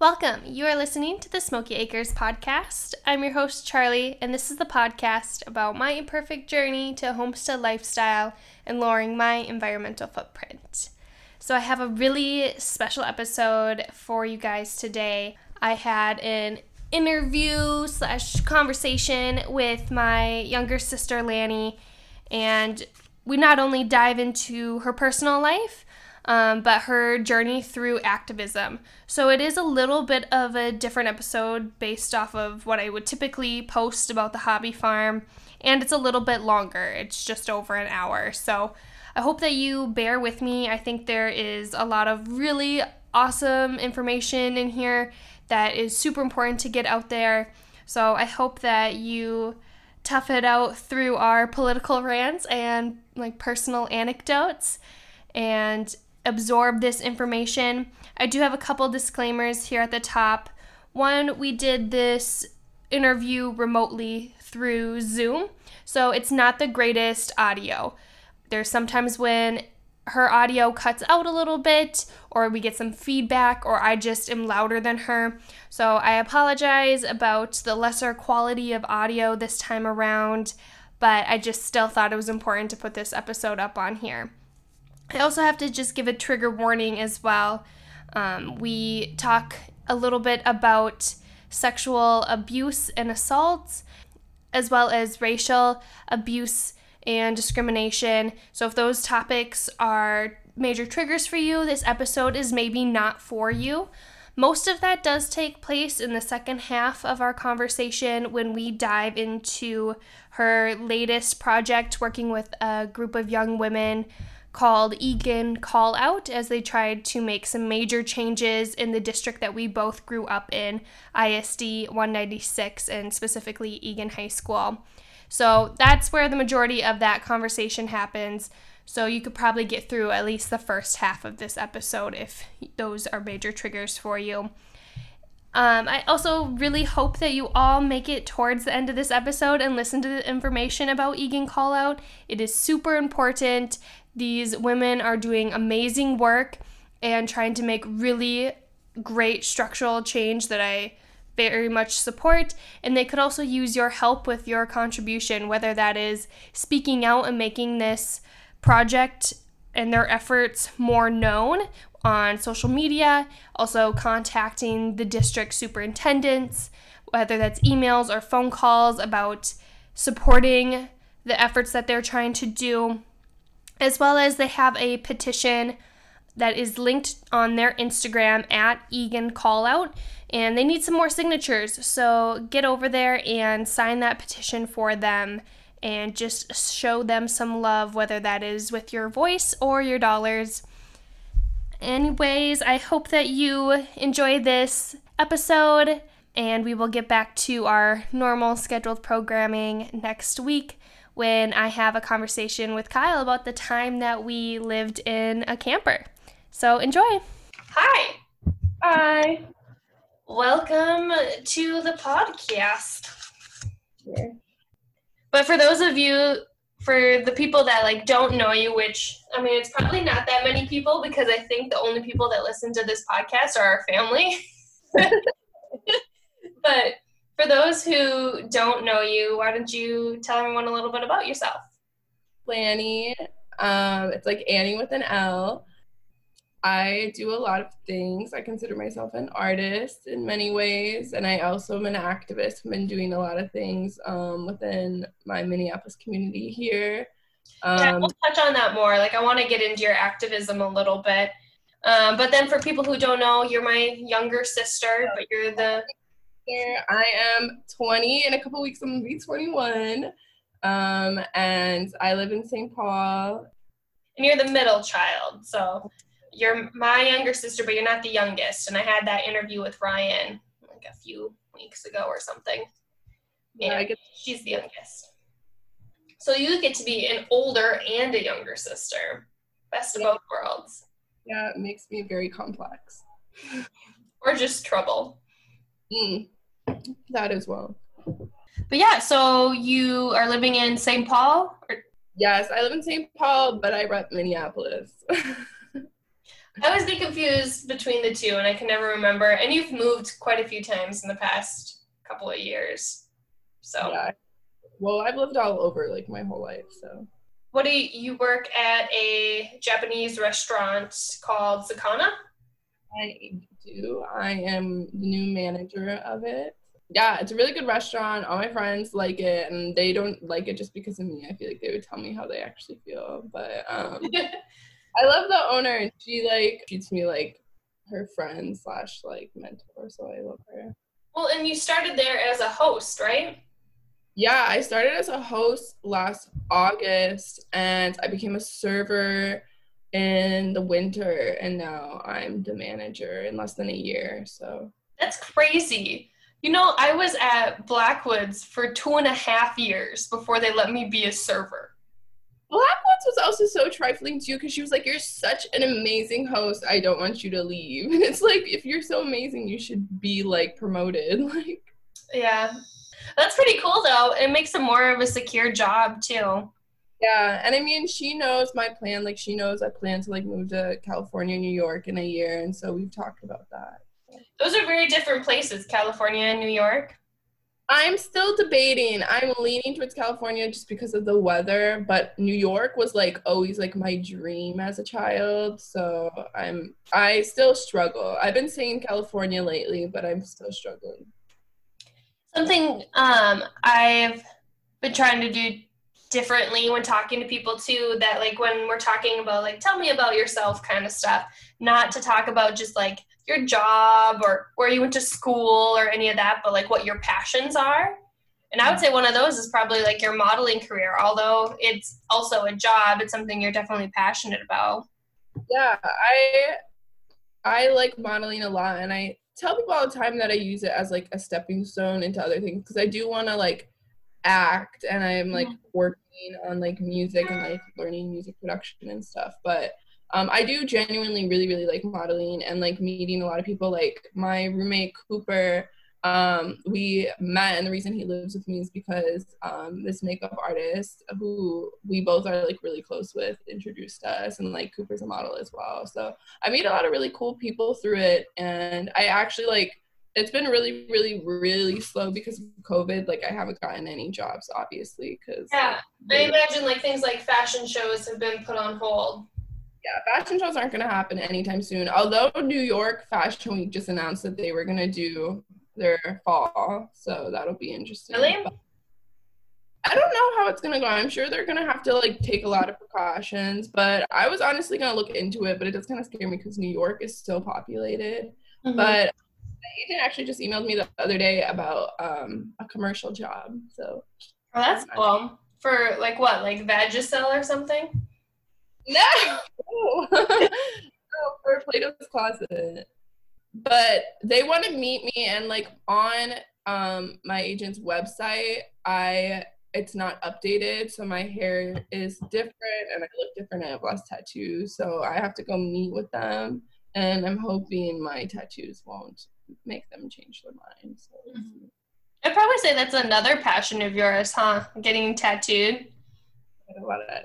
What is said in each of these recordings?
Welcome. You are listening to the Smoky Acres podcast. I'm your host, Charlie, and this is the podcast about my imperfect journey to a homestead lifestyle and lowering my environmental footprint. So, I have a really special episode for you guys today. I had an interview slash conversation with my younger sister, Lanny, and we not only dive into her personal life, um, but her journey through activism. So it is a little bit of a different episode based off of what I would typically post about the hobby farm, and it's a little bit longer. It's just over an hour. So I hope that you bear with me. I think there is a lot of really awesome information in here that is super important to get out there. So I hope that you tough it out through our political rants and like personal anecdotes and absorb this information. I do have a couple disclaimers here at the top. One, we did this interview remotely through Zoom, so it's not the greatest audio. There's sometimes when her audio cuts out a little bit, or we get some feedback, or I just am louder than her. So I apologize about the lesser quality of audio this time around, but I just still thought it was important to put this episode up on here. I also have to just give a trigger warning as well. Um, we talk a little bit about sexual abuse and assaults, as well as racial abuse and discrimination. So, if those topics are major triggers for you, this episode is maybe not for you. Most of that does take place in the second half of our conversation when we dive into her latest project working with a group of young women called Eagan Call Out as they tried to make some major changes in the district that we both grew up in, ISD 196, and specifically Eagan High School. So that's where the majority of that conversation happens. So you could probably get through at least the first half of this episode if those are major triggers for you. Um, I also really hope that you all make it towards the end of this episode and listen to the information about Eagan Call Out. It is super important. These women are doing amazing work and trying to make really great structural change that I very much support. And they could also use your help with your contribution, whether that is speaking out and making this project and their efforts more known on social media, also contacting the district superintendents, whether that's emails or phone calls about supporting the efforts that they're trying to do as well as they have a petition that is linked on their Instagram at Eagan Callout, and they need some more signatures. So get over there and sign that petition for them and just show them some love, whether that is with your voice or your dollars. Anyways, I hope that you enjoy this episode, and we will get back to our normal scheduled programming next week when I have a conversation with Kyle about the time that we lived in a camper. So enjoy. Hi. Hi. Welcome to the podcast. Here. But for those of you for the people that like don't know you which i mean it's probably not that many people because i think the only people that listen to this podcast are our family but for those who don't know you, why don't you tell everyone a little bit about yourself? Lanny. Um, it's like Annie with an L. I do a lot of things. I consider myself an artist in many ways, and I also am an activist. I've been doing a lot of things um, within my Minneapolis community here. Um, yeah, we'll touch on that more. Like, I want to get into your activism a little bit. Um, but then, for people who don't know, you're my younger sister, but you're the I am 20. In a couple weeks, I'm gonna be 21. Um, and I live in St. Paul. And you're the middle child, so you're my younger sister, but you're not the youngest. And I had that interview with Ryan like a few weeks ago or something. Yeah, she's the youngest. So you get to be an older and a younger sister. Best of both worlds. Yeah, it makes me very complex. or just trouble. Mm that as well. But yeah, so you are living in St. Paul? Or- yes, I live in St. Paul, but I rep Minneapolis. I always get confused between the two, and I can never remember. And you've moved quite a few times in the past couple of years, so. Yeah. Well, I've lived all over like my whole life, so. What do you, you work at a Japanese restaurant called Sakana? I do. I am the new manager of it. Yeah, it's a really good restaurant. All my friends like it, and they don't like it just because of me. I feel like they would tell me how they actually feel, but um, I love the owner, and she like treats me like her friend slash like mentor. So I love her. Well, and you started there as a host, right? Yeah, I started as a host last August, and I became a server in the winter, and now I'm the manager in less than a year. So that's crazy. You know, I was at Blackwoods for two and a half years before they let me be a server. Blackwoods was also so trifling too because she was like, You're such an amazing host. I don't want you to leave. And it's like, if you're so amazing, you should be like promoted. Like, yeah. That's pretty cool though. It makes it more of a secure job too. Yeah, and I mean, she knows my plan. Like, she knows I plan to like move to California, New York in a year, and so we've talked about that. Those are very different places, California and New York. I'm still debating. I'm leaning towards California just because of the weather, but New York was like always like my dream as a child. So I'm I still struggle. I've been saying California lately, but I'm still struggling. Something um I've been trying to do differently when talking to people too that like when we're talking about like tell me about yourself kind of stuff, not to talk about just like your job or where you went to school or any of that, but like what your passions are. And I would say one of those is probably like your modeling career, although it's also a job, it's something you're definitely passionate about. Yeah, I I like modeling a lot and I tell people all the time that I use it as like a stepping stone into other things because I do want to like act and I'm like mm-hmm. working on like music and like learning music production and stuff. But um, I do genuinely really, really like modeling and like meeting a lot of people. Like my roommate Cooper, um, we met, and the reason he lives with me is because um, this makeup artist who we both are like really close with introduced us, and like Cooper's a model as well. So I meet a lot of really cool people through it, and I actually like it's been really, really, really slow because of COVID. Like I haven't gotten any jobs, obviously, because yeah, I imagine like things like fashion shows have been put on hold yeah, fashion shows aren't going to happen anytime soon. Although New York Fashion Week just announced that they were going to do their fall, so that'll be interesting. Really? But I don't know how it's going to go. I'm sure they're going to have to like take a lot of precautions, but I was honestly going to look into it, but it does kind of scare me because New York is so populated. Mm-hmm. But my agent actually just emailed me the other day about um, a commercial job. So Oh, that's cool. For like what, like Vagisil or something? No, no, for Plato's Closet. But they want to meet me, and like on um my agent's website, I it's not updated, so my hair is different, and I look different. I have less tattoos, so I have to go meet with them, and I'm hoping my tattoos won't make them change their mind. So. Mm-hmm. I'd probably say that's another passion of yours, huh? Getting tattooed.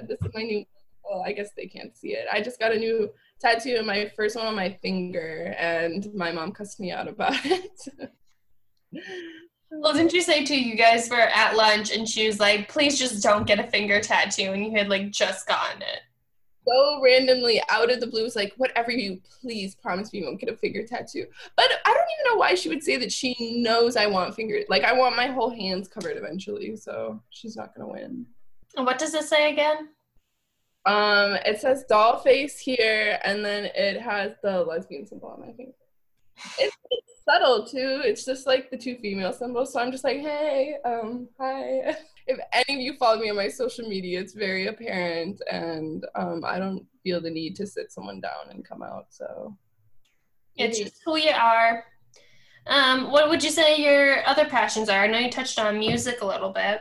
This is my new well, I guess they can't see it. I just got a new tattoo, my first one on my finger, and my mom cussed me out about it. well, didn't you say to you guys were at lunch and she was like, please just don't get a finger tattoo, and you had like just gotten it? So randomly out of the blue was like, whatever you please promise me you won't get a finger tattoo. But I don't even know why she would say that she knows I want finger like I want my whole hands covered eventually, so she's not gonna win. What does it say again? Um, it says doll face here, and then it has the lesbian symbol on my finger. It's, it's subtle too. It's just like the two female symbols. So I'm just like, hey, um, hi. If any of you follow me on my social media, it's very apparent, and um, I don't feel the need to sit someone down and come out. So it's just who you are. Um, what would you say your other passions are? I know you touched on music a little bit.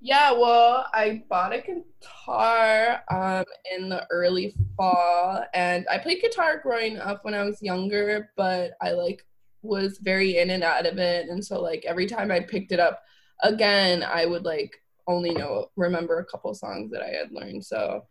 Yeah, well, I bought a guitar um, in the early fall, and I played guitar growing up when I was younger, but I like was very in and out of it, and so like every time I picked it up again, I would like only know remember a couple songs that I had learned. So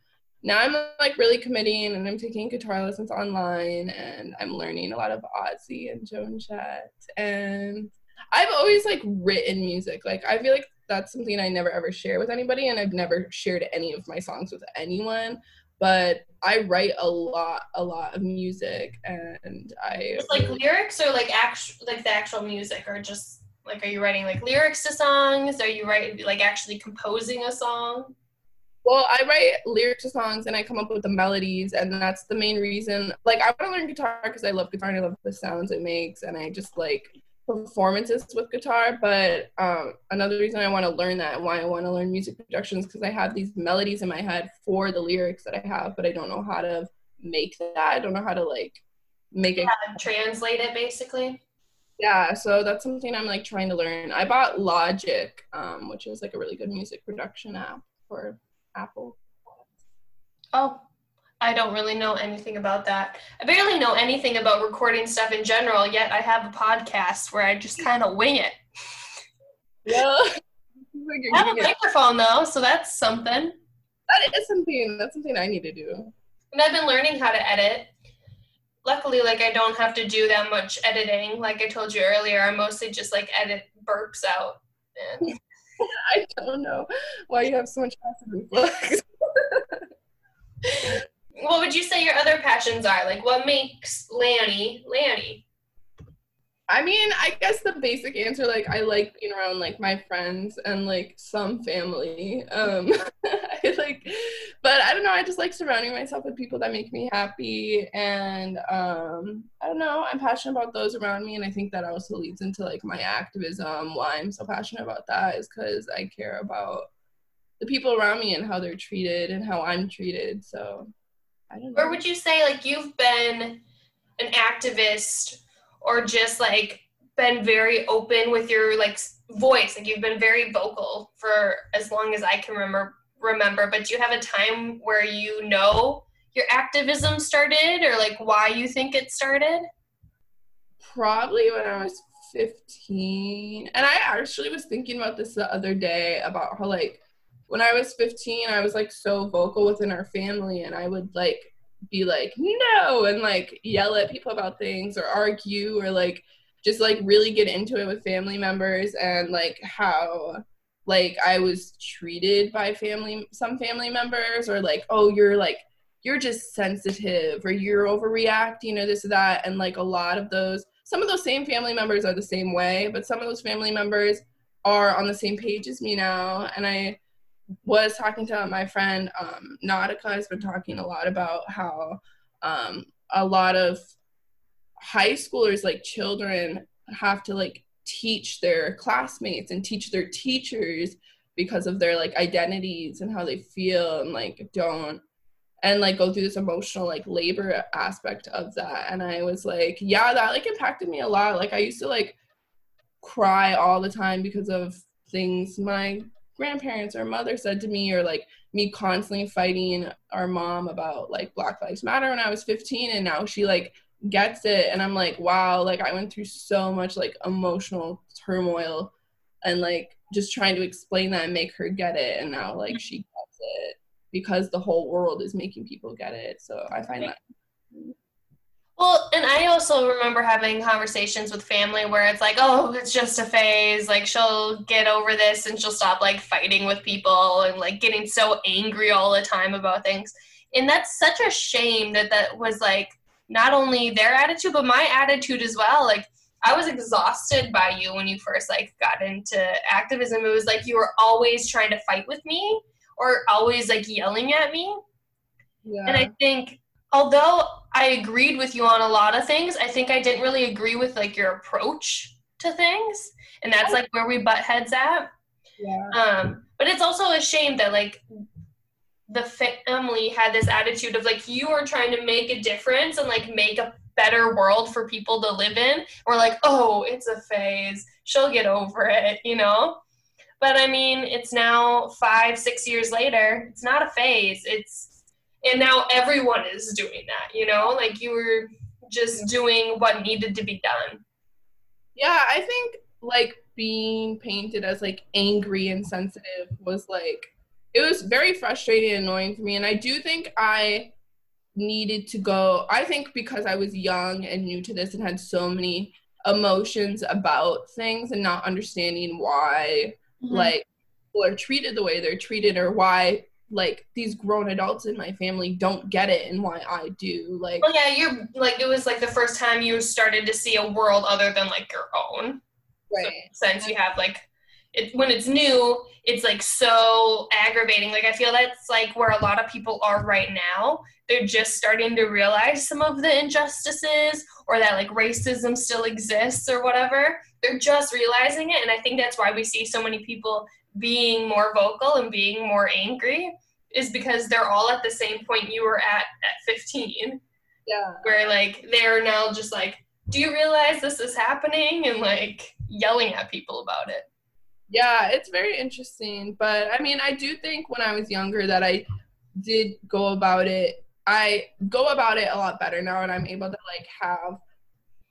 now I'm like really committing and I'm taking guitar lessons online and I'm learning a lot of Ozzy and Joan Jett. And I've always like written music. Like I feel like that's something I never ever share with anybody and I've never shared any of my songs with anyone. But I write a lot, a lot of music and I It's like lyrics or like actual like the actual music or just like are you writing like lyrics to songs? Are you writing like actually composing a song? Well, I write lyrics to songs and I come up with the melodies, and that's the main reason. Like, I want to learn guitar because I love guitar and I love the sounds it makes, and I just like performances with guitar. But um, another reason I want to learn that, and why I want to learn music productions, because I have these melodies in my head for the lyrics that I have, but I don't know how to make that. I don't know how to like make it translate it basically. Yeah, so that's something I'm like trying to learn. I bought Logic, um, which is like a really good music production app for Apple. Oh, I don't really know anything about that. I barely know anything about recording stuff in general, yet I have a podcast where I just kind of wing it. Yeah. I have a microphone though, so that's something. That is something. That's something I need to do. And I've been learning how to edit. Luckily, like I don't have to do that much editing. Like I told you earlier, I mostly just like edit burps out. And I don't know why you have so much passive reflux. what would you say your other passions are? Like, what makes Lanny Lanny? I mean, I guess the basic answer, like, I like being around like my friends and like some family. Um, I like, but I don't know. I just like surrounding myself with people that make me happy, and um, I don't know. I'm passionate about those around me, and I think that also leads into like my activism. Why I'm so passionate about that is because I care about the people around me and how they're treated and how I'm treated. So, I don't know. Or would you say like you've been an activist? or just like been very open with your like voice like you've been very vocal for as long as i can remember remember but do you have a time where you know your activism started or like why you think it started probably when i was 15 and i actually was thinking about this the other day about how like when i was 15 i was like so vocal within our family and i would like be like no and like yell at people about things or argue or like just like really get into it with family members and like how like I was treated by family some family members or like oh you're like you're just sensitive or you're overreacting or this or that and like a lot of those some of those same family members are the same way but some of those family members are on the same page as me now and I was talking to my friend um, Nautica has been talking a lot about how um, a lot of high schoolers, like children, have to like teach their classmates and teach their teachers because of their like identities and how they feel and like don't and like go through this emotional like labor aspect of that. And i was like yeah that like impacted me a lot. Like i used to like cry all the time because of things my grandparents or mother said to me or like me constantly fighting our mom about like black lives matter when i was 15 and now she like gets it and i'm like wow like i went through so much like emotional turmoil and like just trying to explain that and make her get it and now like she gets it because the whole world is making people get it so i find that well, and I also remember having conversations with family where it's like, oh, it's just a phase. Like, she'll get over this and she'll stop like fighting with people and like getting so angry all the time about things. And that's such a shame that that was like not only their attitude, but my attitude as well. Like, I was exhausted by you when you first like got into activism. It was like you were always trying to fight with me or always like yelling at me. Yeah. And I think although I agreed with you on a lot of things, I think I didn't really agree with like your approach to things, and that's like where we butt heads at. Yeah. Um, but it's also a shame that like the family had this attitude of like you are trying to make a difference and like make a better world for people to live in. We're like, oh, it's a phase. She'll get over it, you know. But I mean, it's now five, six years later. It's not a phase. It's and now everyone is doing that you know like you were just doing what needed to be done yeah i think like being painted as like angry and sensitive was like it was very frustrating and annoying for me. And I do think I needed to go. I think because I was young and new to this and had so many emotions about things and not understanding why mm-hmm. like people are treated the way they're treated or why like these grown adults in my family don't get it and why I do. Like Well yeah, you're like it was like the first time you started to see a world other than like your own. Right. So, since you have like it, when it's new, it's like so aggravating. Like I feel that's like where a lot of people are right now. They're just starting to realize some of the injustices or that like racism still exists or whatever. They're just realizing it and I think that's why we see so many people being more vocal and being more angry is because they're all at the same point you were at at 15. Yeah. Where like they're now just like, do you realize this is happening? And like yelling at people about it. Yeah, it's very interesting. But I mean, I do think when I was younger that I did go about it. I go about it a lot better now, and I'm able to like have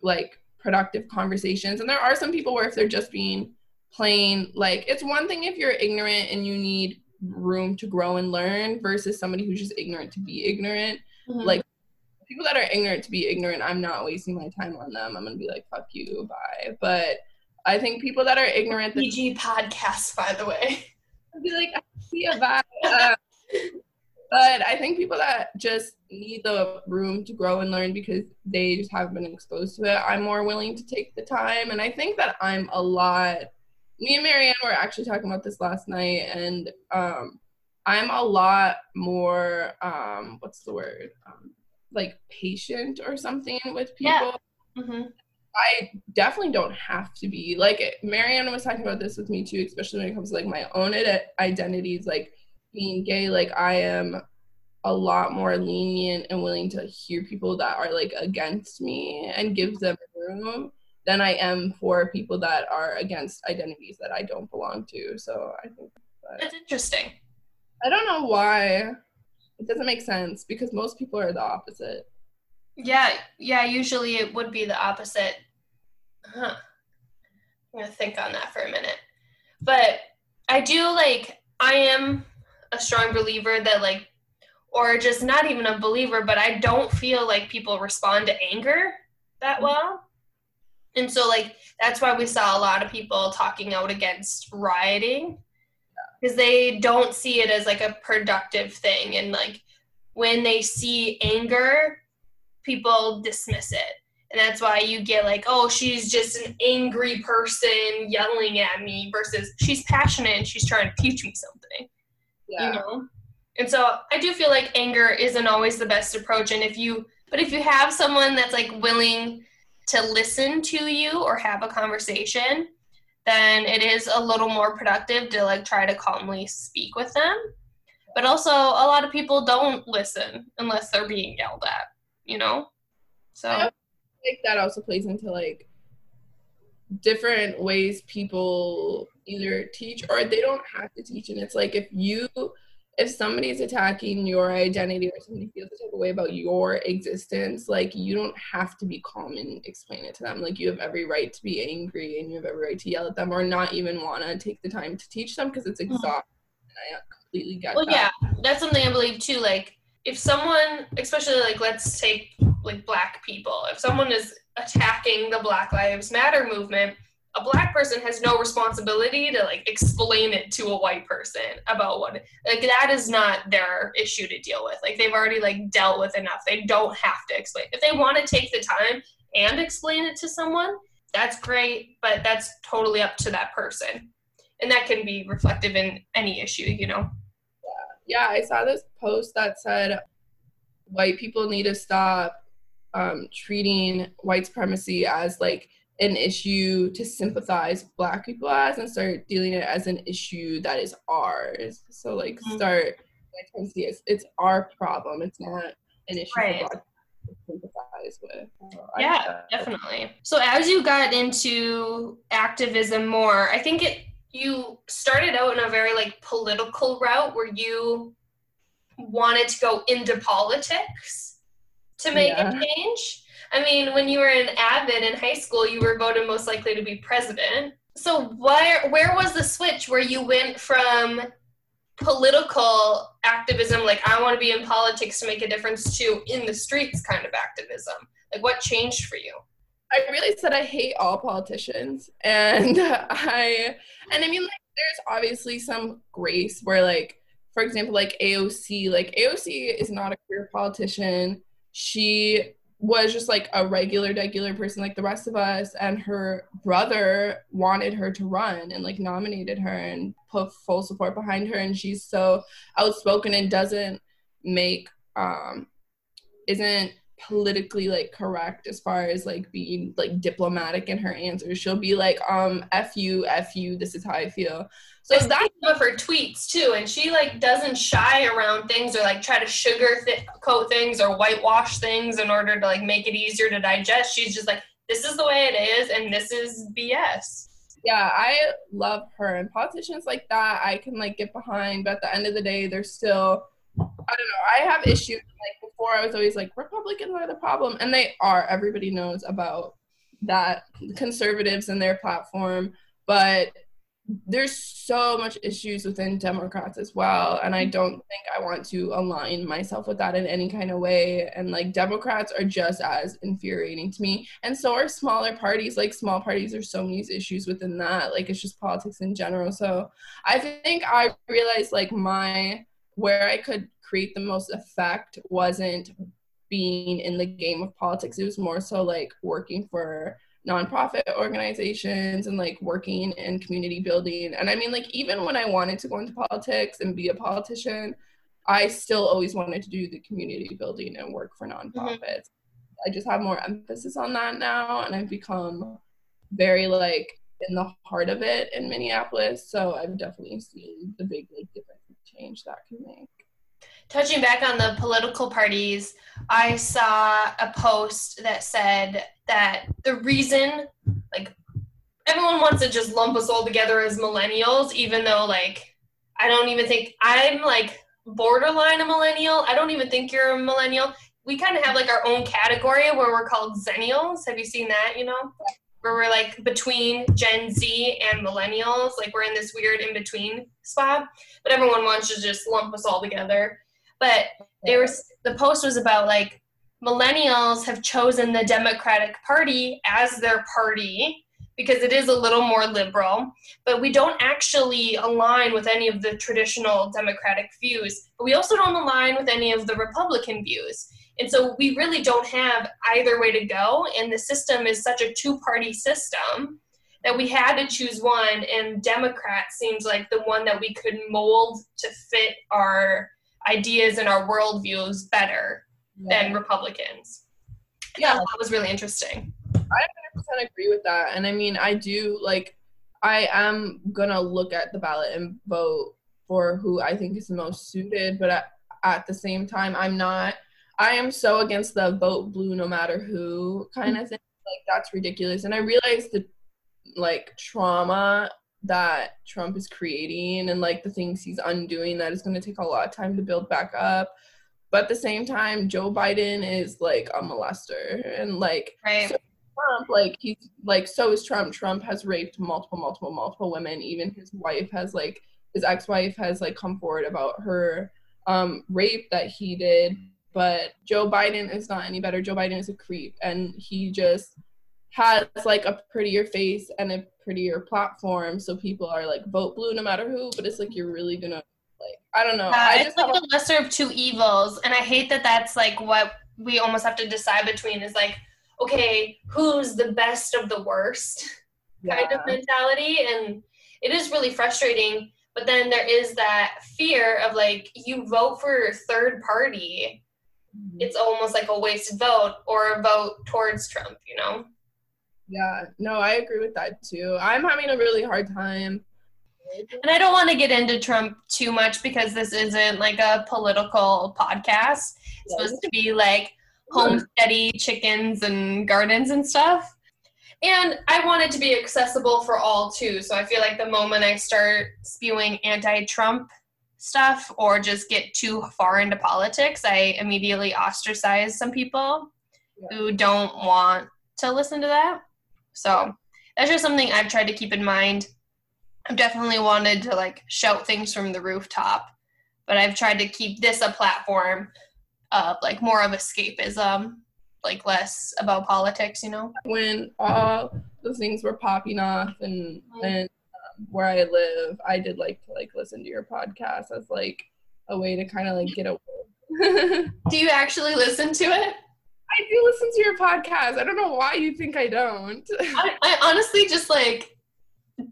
like productive conversations. And there are some people where if they're just being plain, like it's one thing if you're ignorant and you need room to grow and learn versus somebody who's just ignorant to be ignorant. Mm-hmm. Like people that are ignorant to be ignorant, I'm not wasting my time on them. I'm gonna be like, fuck you, bye. But I think people that are ignorant. PG podcast, by the way. I'd be like, I see a vibe. Uh, but I think people that just need the room to grow and learn because they just haven't been exposed to it, I'm more willing to take the time. And I think that I'm a lot. Me and Marianne were actually talking about this last night, and um, I'm a lot more. Um, what's the word? Um, like patient or something with people. Yeah. Mm-hmm. I definitely don't have to be like Marianne was talking about this with me too, especially when it comes to like my own identities, like being gay. Like I am a lot more lenient and willing to hear people that are like against me and give them room than I am for people that are against identities that I don't belong to. So I think that, that's interesting. I don't know why. It doesn't make sense because most people are the opposite. Yeah, yeah, usually it would be the opposite. Huh. I'm gonna think on that for a minute. But I do like I am a strong believer that like or just not even a believer, but I don't feel like people respond to anger that mm-hmm. well. And so like that's why we saw a lot of people talking out against rioting because they don't see it as like a productive thing and like when they see anger people dismiss it. And that's why you get like, oh, she's just an angry person yelling at me versus she's passionate and she's trying to teach me something. Yeah. You know? And so I do feel like anger isn't always the best approach. And if you, but if you have someone that's like willing to listen to you or have a conversation, then it is a little more productive to like try to calmly speak with them. But also, a lot of people don't listen unless they're being yelled at you know? So I think that also plays into like different ways people either teach or they don't have to teach. And it's like if you if somebody's attacking your identity or somebody feels a type of way about your existence, like you don't have to be calm and explain it to them. Like you have every right to be angry and you have every right to yell at them or not even want to take the time to teach them because it's mm-hmm. exhausting. Mm-hmm. I completely get well, that. yeah, that's something I believe too. Like if someone, especially like let's take like black people, if someone is attacking the Black Lives Matter movement, a black person has no responsibility to like explain it to a white person about what like that is not their issue to deal with. Like they've already like dealt with enough. They don't have to explain. If they want to take the time and explain it to someone, that's great, but that's totally up to that person. And that can be reflective in any issue, you know yeah, yeah I saw this post that said white people need to stop um, treating white supremacy as like an issue to sympathize black people as and start dealing it as an issue that is ours. So like mm-hmm. start like see it's, it's our problem. It's not an issue right. for black sympathize with. So yeah, definitely. So as you got into activism more, I think it you started out in a very like political route where you wanted to go into politics to make yeah. a change. I mean, when you were an avid in high school, you were voted most likely to be president. So where where was the switch where you went from political activism, like I want to be in politics to make a difference, to in the streets kind of activism? Like, what changed for you? I realized that I hate all politicians, and I, and I mean, like, there's obviously some grace where, like, for example, like AOC, like AOC is not a career politician. She was just like a regular, regular person like the rest of us, and her brother wanted her to run and like nominated her and put full support behind her, and she's so outspoken and doesn't make um isn't politically like correct as far as like being like diplomatic in her answers. She'll be like, um, F you, F you, this is how I feel. So that's some of her tweets too, and she like doesn't shy around things or like try to sugar th- coat things or whitewash things in order to like make it easier to digest. She's just like, this is the way it is, and this is BS. Yeah, I love her and politicians like that. I can like get behind, but at the end of the day, they're still. I don't know. I have issues like before. I was always like Republicans are the problem, and they are. Everybody knows about that conservatives and their platform, but there's so much issues within Democrats as well. And I don't think I want to align myself with that in any kind of way. And like Democrats are just as infuriating to me. And so are smaller parties. Like small parties, there's so many issues within that. Like it's just politics in general. So I think I realized like my where I could create the most effect wasn't being in the game of politics. It was more so like working for nonprofit organizations and like working in community building. And I mean, like, even when I wanted to go into politics and be a politician, I still always wanted to do the community building and work for nonprofits. Mm-hmm. I just have more emphasis on that now, and I've become very like in the heart of it in Minneapolis. So I've definitely seen the big like difference change that can make touching back on the political parties, I saw a post that said that the reason, like, everyone wants to just lump us all together as millennials, even though, like, I don't even think I'm like borderline a millennial. I don't even think you're a millennial. We kind of have like our own category where we're called zennials. Have you seen that? You know, where we're like between Gen Z and millennials. Like we're in this weird in between spot. But everyone wants to just lump us all together. But there was the post was about like millennials have chosen the Democratic Party as their party because it is a little more liberal, but we don't actually align with any of the traditional Democratic views. But we also don't align with any of the Republican views. And so we really don't have either way to go. And the system is such a two party system that we had to choose one. And Democrat seems like the one that we could mold to fit our ideas and our worldviews better yeah. than Republicans. Yeah, that was really interesting. I 100% agree with that. And I mean, I do like, I am gonna look at the ballot and vote for who I think is the most suited, but at the same time, I'm not. I am so against the vote blue no matter who kind of thing. Like that's ridiculous. And I realize the like trauma that Trump is creating and like the things he's undoing that is going to take a lot of time to build back up. But at the same time, Joe Biden is like a molester and like right. so Trump, like he's like so is Trump. Trump has raped multiple, multiple, multiple women. Even his wife has like his ex-wife has like come forward about her um, rape that he did. But Joe Biden is not any better. Joe Biden is a creep, and he just has like a prettier face and a prettier platform. So people are like vote blue no matter who. But it's like you're really gonna like i don't know. Yeah, I it's like the lesser of two evils. And i hate that that's like what we almost have to decide between is like okay who's the best of the worst yeah. kind of mentality? And it is really frustrating. But then there is that fear of like you vote for a third party mm-hmm. it's almost like a wasted vote or a vote towards trump you know yeah, no, I agree with that too. I'm having a really hard time. And I don't want to get into Trump too much because this isn't like a political podcast. It's supposed to be like homesteady chickens and gardens and stuff. And I want it to be accessible for all too. So I feel like the moment I start spewing anti Trump stuff or just get too far into politics, I immediately ostracize some people yeah. who don't want to listen to that. So that's just something I've tried to keep in mind. I've definitely wanted to like shout things from the rooftop, but I've tried to keep this a platform of like more of escapism, like less about politics, you know? When all the things were popping off and and um, where I live, I did like to like listen to your podcast as like a way to kind of like get away. Do you actually listen to it? I do listen to your podcast. I don't know why you think I don't. I, I honestly just like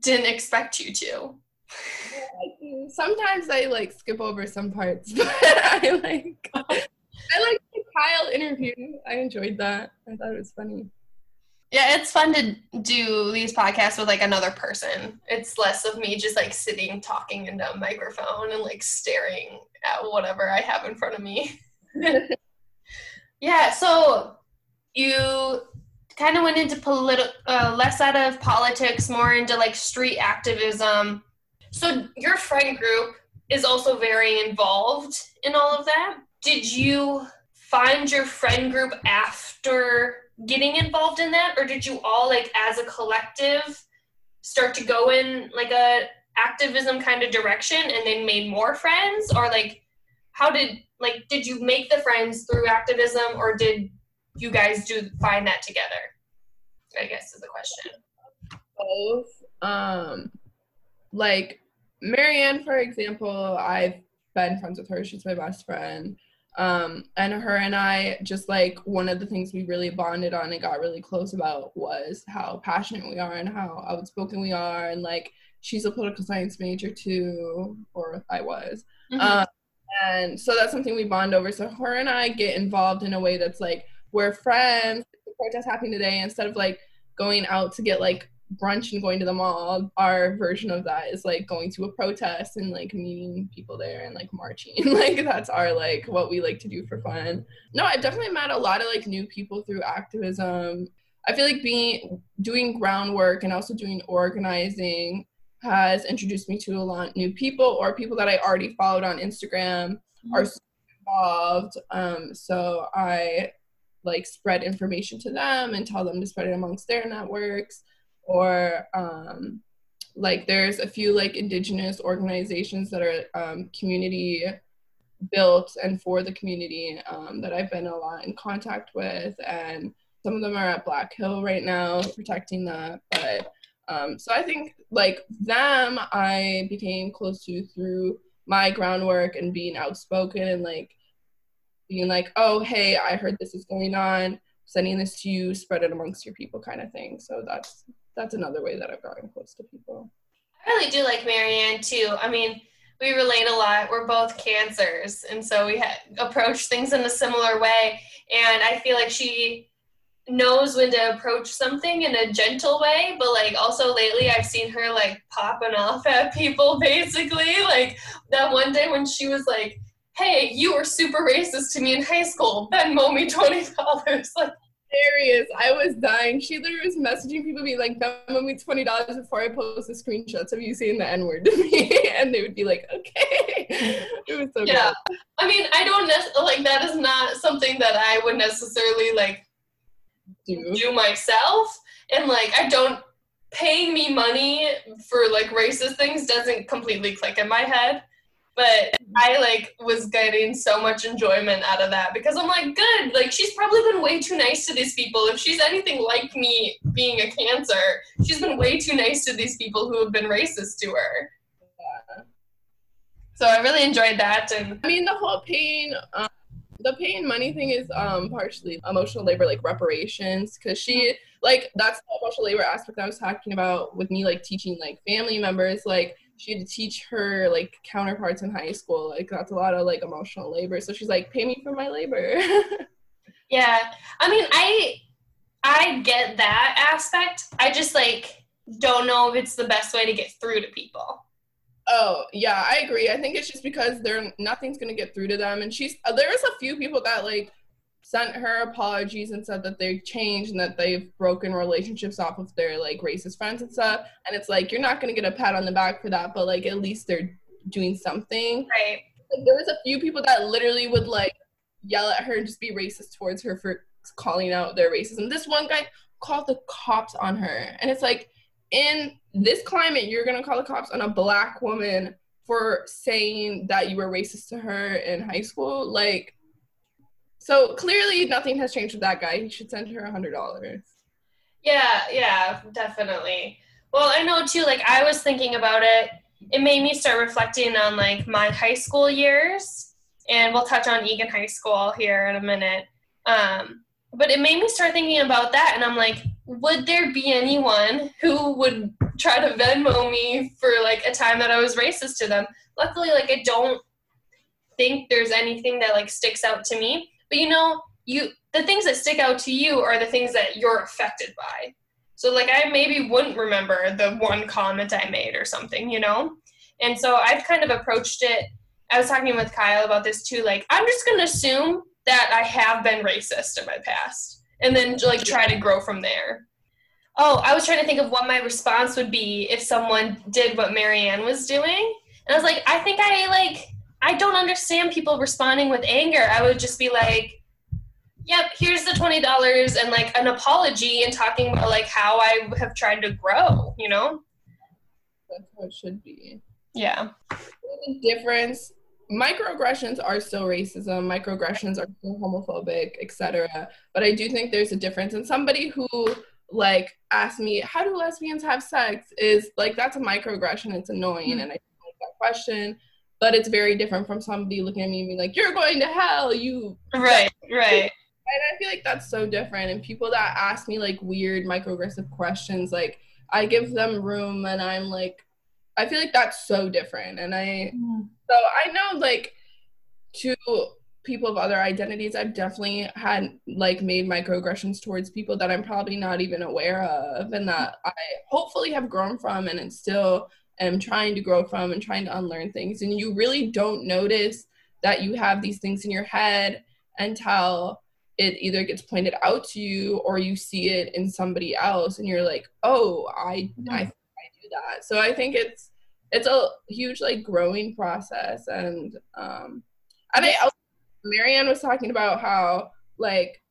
didn't expect you to. Sometimes I like skip over some parts, but I like I like the Kyle interview. I enjoyed that. I thought it was funny. Yeah, it's fun to do these podcasts with like another person. It's less of me just like sitting talking into a microphone and like staring at whatever I have in front of me. yeah, so you kind of went into political, uh, less out of politics, more into like street activism. So your friend group is also very involved in all of that. Did you find your friend group after getting involved in that or did you all like as a collective start to go in like a activism kind of direction and then made more friends or like how did like did you make the friends through activism or did you guys do find that together i guess is the question both. Um, like Marianne, for example, I've been friends with her. She's my best friend. Um, and her and I just like one of the things we really bonded on and got really close about was how passionate we are and how outspoken we are. And like she's a political science major too, or I was. Mhm. Um, and so that's something we bond over. So her and I get involved in a way that's like we're friends. The protest happening today instead of like going out to get like brunch and going to the mall. Our version of that is like going to a protest and like meeting people there and like marching. like that's our like what we like to do for fun. No, I've definitely met a lot of like new people through activism. I feel like being doing groundwork and also doing organizing has introduced me to a lot new people or people that I already followed on Instagram are involved. Um, so I like spread information to them and tell them to spread it amongst their networks. Or um, like there's a few like indigenous organizations that are um, community built and for the community um, that I've been a lot in contact with, and some of them are at Black Hill right now protecting that. But um, so I think like them, I became close to through my groundwork and being outspoken and like being like, oh hey, I heard this is going on, sending this to you, spread it amongst your people, kind of thing. So that's that's another way that I've gotten close to people. I really do like Marianne too. I mean, we relate a lot. We're both cancers, and so we ha- approach things in a similar way. And I feel like she knows when to approach something in a gentle way, but like also lately I've seen her like popping off at people basically. Like that one day when she was like, Hey, you were super racist to me in high school. Venmo me twenty dollars. Like Hilarious. I was dying. She literally was messaging people, be like, Venmo me twenty dollars before I post the screenshots of you saying the N word to me, and they would be like, okay. It was so Yeah. good. I mean, I don't nec- like that is not something that I would necessarily like Do. do myself and like i don't paying me money for like racist things doesn't completely click in my head but i like was getting so much enjoyment out of that because i'm like good like she's probably been way too nice to these people. If she's anything like me being a cancer she's been way too nice to these people who have been racist to her. So i really enjoyed that and I mean, the whole pain, um, the pain money thing is um, partially emotional labor, like reparations, because she, like, that's the emotional labor aspect I was talking about with me, like, teaching, like, family members, like, she had to teach her, like, counterparts in high school. Like, that's a lot of, like, emotional labor. So she's like, pay me for my labor. Yeah, I mean, I I get that aspect. I just like don't know if it's the best way to get through to people. Oh yeah, I agree. I think it's just because they're nothing's gonna get through to them, and she's uh, there's a few people that like sent her apologies and said that they've changed and that they've broken relationships off of their like racist friends and stuff. And it's like you're not gonna get a pat on the back for that, but like at least they're doing something. Right. Like, there was a few people that literally would like yell at her and just be racist towards her for calling out their racism. This one guy called the cops on her, and it's like in this climate, you're gonna call the cops on a black woman for saying that you were racist to her in high school. Like, so clearly nothing has changed with that guy. He should send her a hundred dollars. Yeah, yeah, definitely. Well, I know too, like I was thinking about it. It made me start reflecting on like my high school years. And we'll touch on Eagan High School here in a minute. Um, but it made me start thinking about that and I'm like, would there be anyone who would try to Venmo me for like a time that I was racist to them? Luckily, like I don't think there's anything that like sticks out to me. But you know, you the things that stick out to you are the things that you're affected by. So like I maybe wouldn't remember the one comment I made or something, you know? And so I've kind of approached it. I was talking with Kyle about this too. Like I'm just gonna assume that I have been racist in my past and then like try to grow from there. Oh, I was trying to think of what my response would be if someone did what Marianne was doing. And I was like, I think I like I don't understand people responding with anger. I would just be like, Yep, here's the twenty dollars and like an apology and talking about like how I have tried to grow, you know? That's how it should be. Yeah. The difference microaggressions are still racism microaggressions are still homophobic etc but i do think there's a difference and somebody who like asked me how do lesbians have sex is like that's a microaggression it's annoying mm-hmm. and i like that question but it's very different from somebody looking at me and being like you're going to hell you right right and i feel like that's so different and people that ask me like weird microaggressive questions like i give them room and i'm like I feel like that's so different. And I, mm. so I know like to people of other identities, I've definitely had like made microaggressions towards people that I'm probably not even aware of and that I hopefully have grown from and it's still am trying to grow from and trying to unlearn things. And you really don't notice that you have these things in your head until it either gets pointed out to you or you see it in somebody else and you're like, oh, I, mm-hmm. I do that. So I think it's it's a huge like growing process and um and I Marianne was talking about how like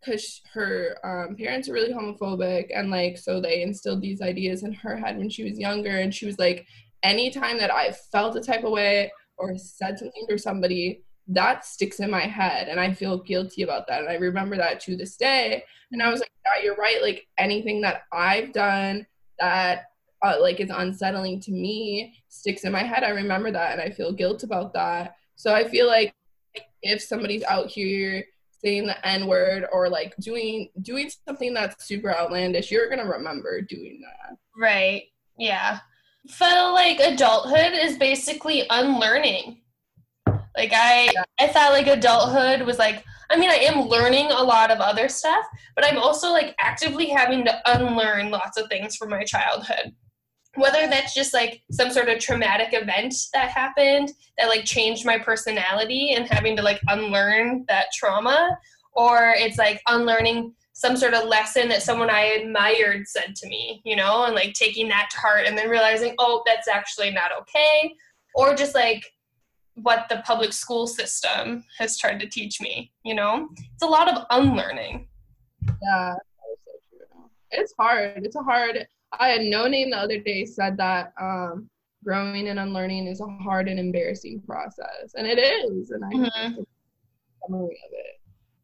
because her um, parents are really homophobic and like so they instilled these ideas in her head when she was younger and she was like anytime that I felt a type of way or said something to somebody that sticks in my head and I feel guilty about that and I remember that to this day and I was like yeah you're right like anything that I've done that uh, like is unsettling to me sticks in my head. I remember that and I feel guilt about that. So I feel like if somebody's out here saying the N word or like doing doing something that's super outlandish, you're gonna remember doing that. Right. Yeah. Feel like adulthood is basically unlearning. Like I yeah. I thought like adulthood was like I mean I am learning a lot of other stuff, but I'm also like actively having to unlearn lots of things from my childhood whether that's just like some sort of traumatic event that happened that like changed my personality and having to like unlearn that trauma or it's like unlearning some sort of lesson that someone I admired said to me, you know, and like taking that to heart and then realizing, oh, that's actually not okay. Or just like what the public school system has tried to teach me, you know? It's a lot of unlearning. Yeah, it's hard. It's a hard I had no name the other day said that um, growing and unlearning is a hard and embarrassing process, and it is, and I mm-hmm. summary of it.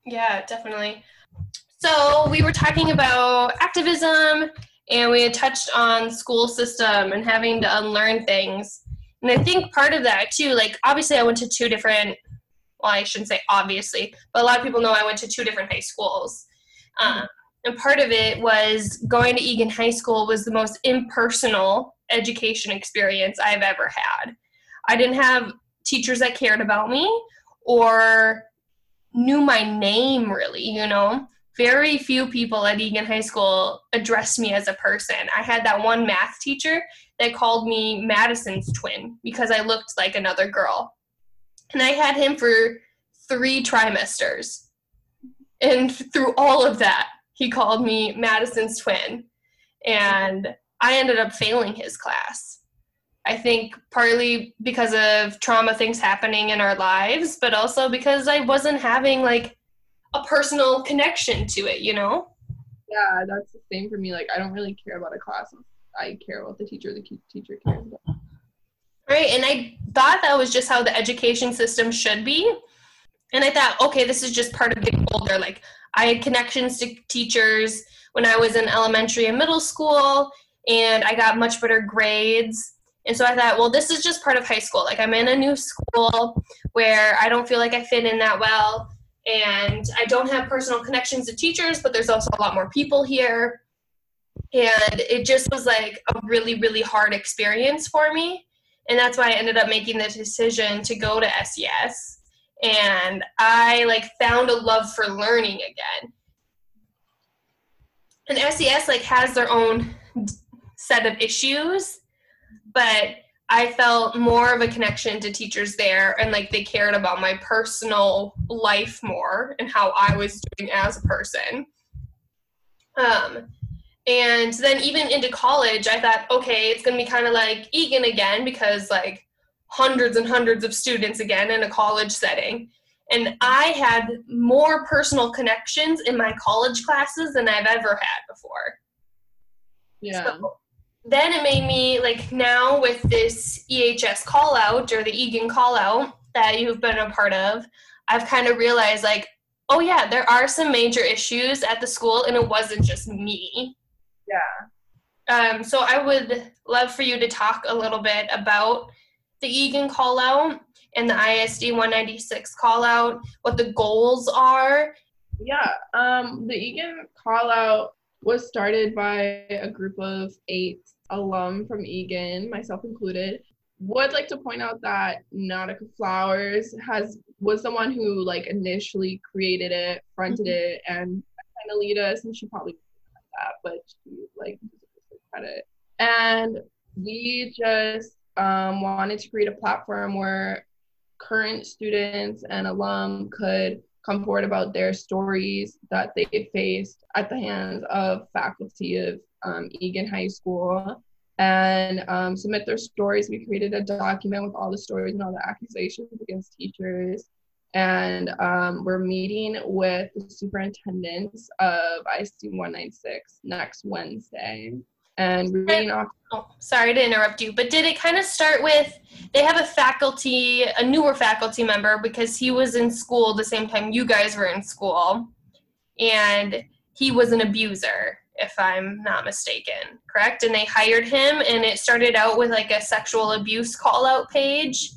Yeah, definitely. So we were talking about activism, and we had touched on school system and having to unlearn things. And I think part of that too, like obviously I went to two different. Well, I shouldn't say obviously, but a lot of people know I went to two different high schools. Mm-hmm. And part of it was going to Eagan High School was the most impersonal education experience I've ever had. I didn't have teachers that cared about me or knew my name really, you know. Very few people at Eagan High School addressed me as a person. I had that one math teacher that called me Madison's twin because I looked like another girl. And I had him for three trimesters. And through all of that, he called me Madison's twin. And I ended up failing his class. I think partly because of trauma things happening in our lives, but also because I wasn't having like a personal connection to it, you know? Yeah, that's the same for me. Like, I don't really care about a class I care about the teacher, the teacher cares about. Right, and I thought that was just how the education system should be. And I thought, okay, this is just part of getting older. Like, I had connections to teachers when I was in elementary and middle school, and I got much better grades. And so I thought, well, this is just part of high school. Like, I'm in a new school where I don't feel like I fit in that well, and I don't have personal connections to teachers, but there's also a lot more people here. And it just was like a really, really hard experience for me and that's why I ended up making the decision to go to SES. And I like found a love for learning again. And SES like has their own set of issues, but I felt more of a connection to teachers there and like they cared about my personal life more and how I was doing as a person. Um, and then even into college, I thought, okay, it's to be kind of like Eagan again because like hundreds and hundreds of students again in a college setting. And I had more personal connections in my college classes than I've ever had before. Yeah. So then it made me like now with this EHS call out or the Eagan call out that you've been a part of, I've kind of realized like, oh yeah, there are some major issues at the school and it wasn't just me. Yeah. Um, so I would love for you to talk a little bit about the Eagan call out and the ISD 196 call out, what the goals are. Yeah, um, the Eagan call out was started by a group of eight alum from Eagan, myself included. Would like to point out that Nautica Flowers has was the one who like initially created it, fronted mm-hmm. it, and kind of lead us, and she probably that, but she like credit. And we just um, wanted to create a platform where current students and alum could come forward about their stories that they faced at the hands of faculty of um, Eagan High School and um, submit their stories. We created a document with all the stories and all the accusations against teachers and um, we're meeting with the superintendents of ISD 196 next Wednesday. And we're reading off. Oh, sorry to interrupt you, but did it kind of start with they have a faculty, a newer faculty member because he was in school the same time you guys were in school, and he was an abuser, if I'm not mistaken, correct? And they hired him, and it started out with like a sexual abuse call out page.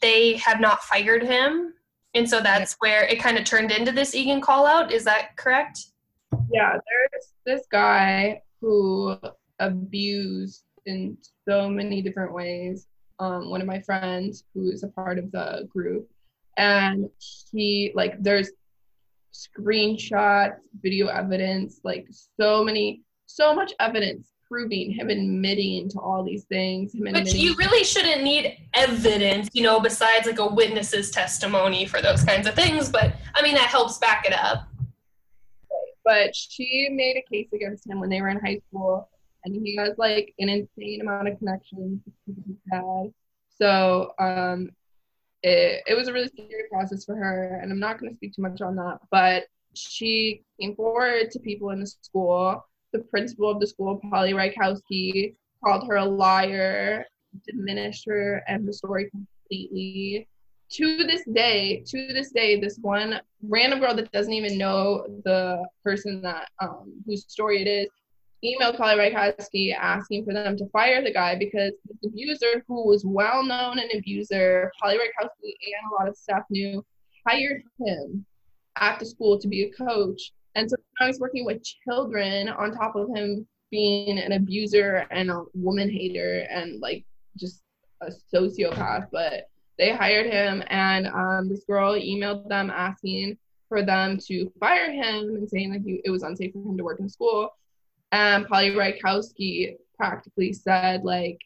They have not fired him and so that's where it kind of turned into this Eagan call out. Is that correct? Yeah, there's this guy who abused in so many different ways. Um, one of my friends who is a part of the group, and he like there's screenshots, video evidence, like so many, so much evidence proving him admitting to all these things. Him but you really shouldn't need evidence, you know, besides like a witness's testimony for those kinds of things. But I mean, that helps back it up. But she made a case against him when they were in high school, and he has like an insane amount of connections. So um, it, it was a really scary process for her, and I'm not going to speak too much on that. But she came forward to people in the school the principal of the school, Polly Rykowski, called her a liar, diminished her and the story completely. To this day, to this day, this one random girl that doesn't even know the person that um, whose story it is emailed Polly Rykowski asking for them to fire the guy because the abuser, who was well known an abuser, Polly Rykowski and a lot of staff knew, hired him at the school to be a coach and so I was working with children on top of him being an abuser and a woman hater and like just a sociopath. But they hired him, and um, this girl emailed them asking for them to fire him and saying that he, it was unsafe for him to work in school. And Polly Rykowski practically said, like,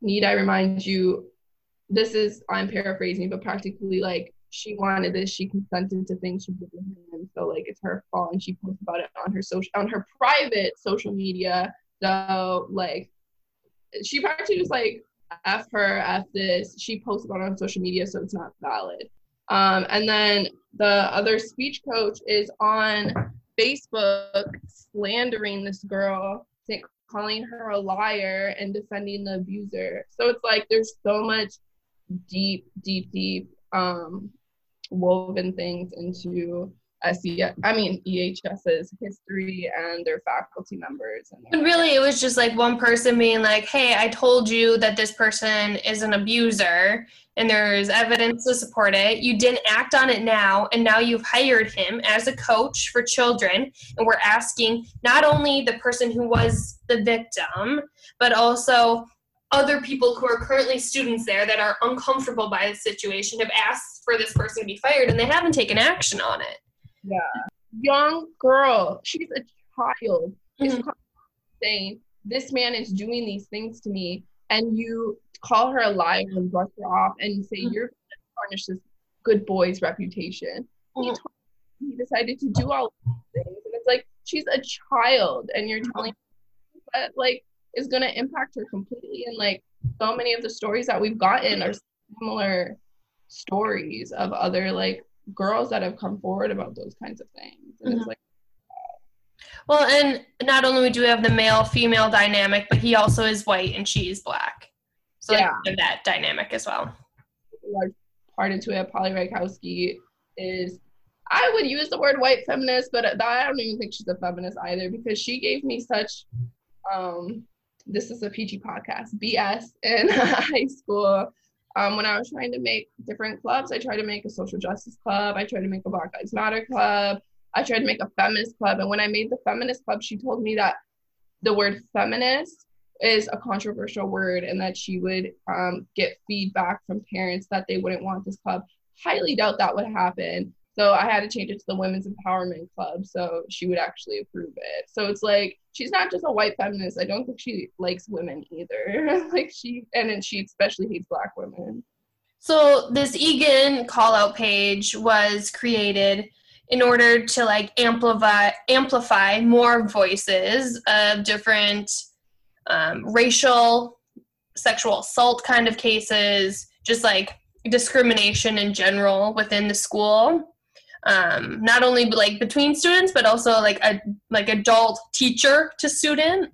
need I remind you, this is, I'm paraphrasing, but practically like, she wanted this, she consented to things she did with him. So like it's her fault and she posts about it on her social on her private social media. So like she practically just like F her, F this. She posts about it on social media, so it's not valid. Um, and then the other speech coach is on Facebook slandering this girl, calling her a liar and defending the abuser. So it's like there's so much deep, deep, deep um, woven things into SES, I mean EHS's history and their faculty members. And, and really, it was just like one person being like, "Hey, I told you that this person is an abuser, and there's evidence to support it. You didn't act on it now, and now you've hired him as a coach for children, and we're asking not only the person who was the victim, but also." Other people who are currently students there that are uncomfortable by the situation have asked for this person to be fired and they haven't taken action on it. Yeah. Young girl, she's a child, mm-hmm. saying, This man is doing these things to me. And you call her a liar and brush her off and say, mm-hmm. You're going to tarnish this good boy's reputation. Mm-hmm. He, he, decided to do all these things. And it's like, she's a child. And you're telling that, like, is going to impact her completely. And, like, so many of the stories that we've gotten are similar stories of other, like, girls that have come forward about those kinds of things. And mm-hmm. it's like, well, and not only do we have the male female dynamic, but he also is white and she is black. So yeah. like that dynamic as well. Large part into it, Polly Rykowski is I would use the word white feminist, but I don't even think she's a feminist either because she gave me such um this is a PG podcast, BS in high school um, when I was trying to make different clubs, I tried to make a social justice club. I tried to make a Black Lives Matter club. I tried to make a feminist club. And when I made the feminist club, she told me that the word feminist is a controversial word and that she would um, get feedback from parents that they wouldn't want this club. Highly doubt that would happen. So I had to change it to the Women's Empowerment Club so she would actually approve it. So it's like she's not just a white feminist. I don't think she likes women either. like she and then she especially hates black women. So this Eagan call out page was created in order to like amplify amplify more voices of different um, racial sexual assault kind of cases just like discrimination in general within the school um, not only like between students but also like a like adult teacher to student.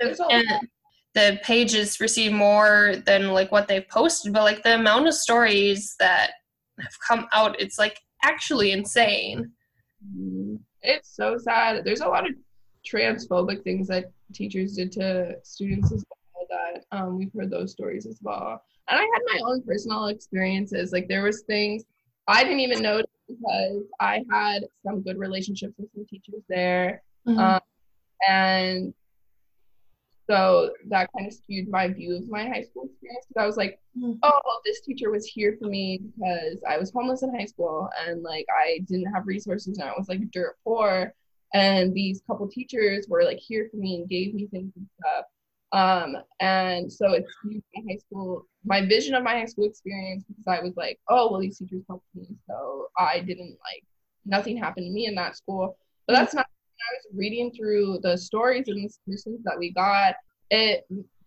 And the pages receive more than like what they've posted but like the amount of stories that have come out it's like actually insane. Mm-hmm. it's so sad. There's a lot of transphobic things that teachers did to students as well that um, we've heard those stories as well. And i had my own personal experiences. Like there was things i didn't even know because I had some good relationships with some teachers there. Mm-hmm. Um, and so that kind of skewed my view of my high school experience because I was like, mm-hmm. oh, this teacher was here for me because I was homeless in high school and like I didn't have resources and I was like dirt poor. And these couple teachers were like here for me and gave me things and stuff. Um, and so it's my high school, my vision of my high school experience because I was like, oh, well, these teachers helped me. So I didn't like, nothing happened to me in that school. But that's not, I was reading through the stories and the submissions that we got, it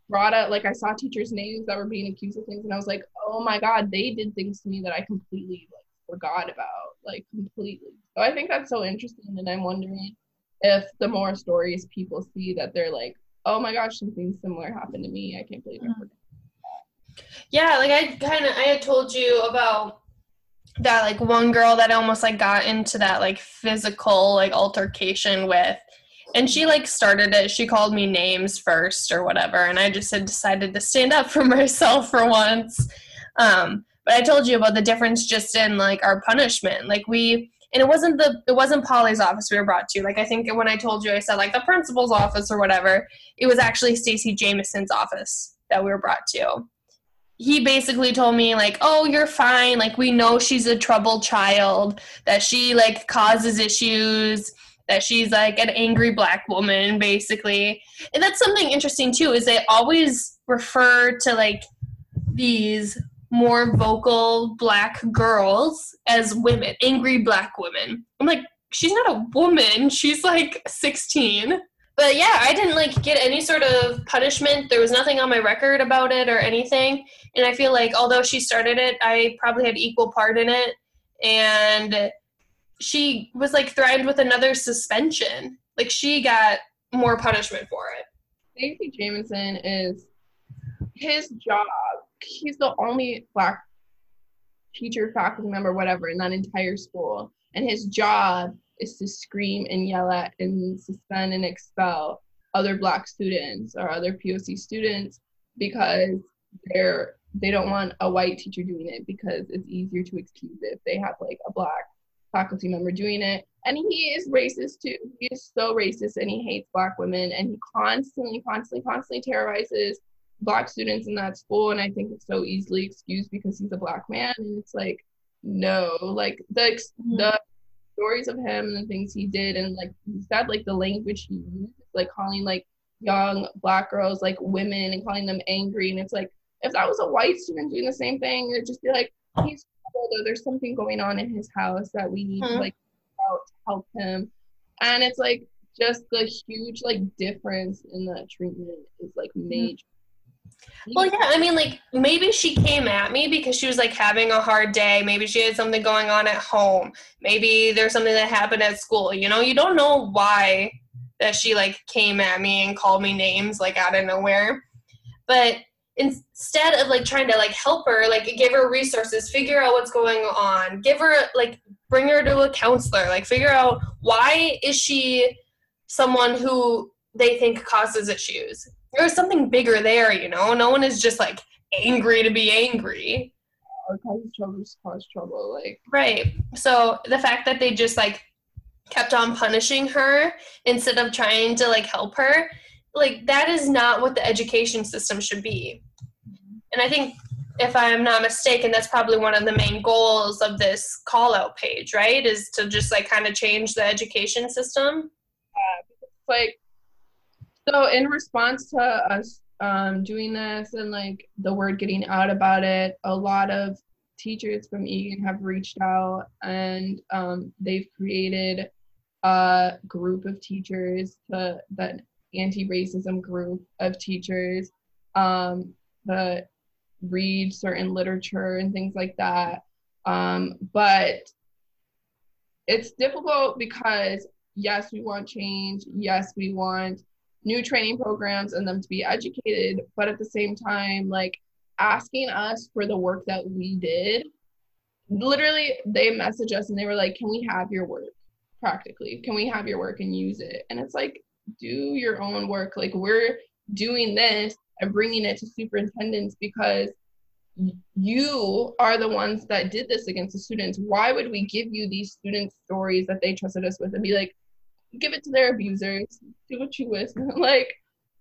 brought up, like, I saw teachers' names that were being accused of things. And I was like, oh my God, they did things to me that I completely like forgot about, like, completely. So I think that's so interesting. And I'm wondering if the more stories people see that they're like, oh my gosh, something similar happened to me. I can't believe I mm. forgot. Yeah, like I kind of I had told you about that like one girl that I almost like got into that like physical like altercation with and she like started it she called me names first or whatever and i just had decided to stand up for myself for once um but i told you about the difference just in like our punishment like we and it wasn't the it wasn't Polly's office we were brought to. Like I think when I told you, I said like the principal's office or whatever. It was actually Stacy Jameson's office that we were brought to. He basically told me like, "Oh, you're fine. Like we know she's a troubled child. That she like causes issues." That she's like an angry black woman, basically. And that's something interesting too, is they always refer to like these more vocal black girls as women, angry black women. I'm like, she's not a woman. She's like 16. But yeah, I didn't like get any sort of punishment. There was nothing on my record about it or anything. And I feel like although she started it, I probably had equal part in it. And she was like threatened with another suspension. Like she got more punishment for it. Stacey Jamison is his job. He's the only black teacher, faculty member, whatever, in that entire school. And his job is to scream and yell at and suspend and expel other black students or other POC students because they're they don't want a white teacher doing it because it's easier to excuse if they have like a black faculty member doing it. And he is racist too. He is so racist and he hates black women and he constantly, constantly, constantly terrorizes black students in that school. And I think it's so easily excused because he's a black man. And it's like, no, like the mm-hmm. the stories of him and the things he did and like he said like the language he used, like calling like young black girls like women and calling them angry. And it's like if that was a white student doing the same thing, it'd just be like, he's older, there's something going on in his house that we need to uh-huh. like help, help him. And it's like just the huge like difference in the treatment is like mm-hmm. major. Well, yeah, I mean, like maybe she came at me because she was like having a hard day. Maybe she had something going on at home. Maybe there's something that happened at school. You know, you don't know why that she like came at me and called me names like out of nowhere. But instead of like trying to like help her like give her resources figure out what's going on give her like bring her to a counselor like figure out why is she someone who they think causes issues there's something bigger there you know? No one is just like angry to be angry. Or cause trouble cause trouble like. Right. So the fact that they just like kept on punishing her instead of trying to like help her like that is not what the education system should be. And I think if I'm not mistaken, that's probably one of the main goals of this call out page, right? Is to just like kind of change the education system. Yeah, like so in response to us um, doing this and like the word getting out about it, a lot of teachers from Eagan have reached out and um, they've created a group of teachers the that anti-racism group of teachers um, the read certain literature and things like that. Um, but it's difficult because yes, we want change. Yes, we want new training programs and them to be educated. But at the same time, like asking us for the work that we did, literally, they message us and they were like, Can we have your work? Practically, can we have your work and use it? And it's like, do your own work. Like, we're doing this and bringing it to superintendents because you are the ones that did this against the students. Why would we give you these student stories that they trusted us with and be like, give it to their abusers, do what you wish? like,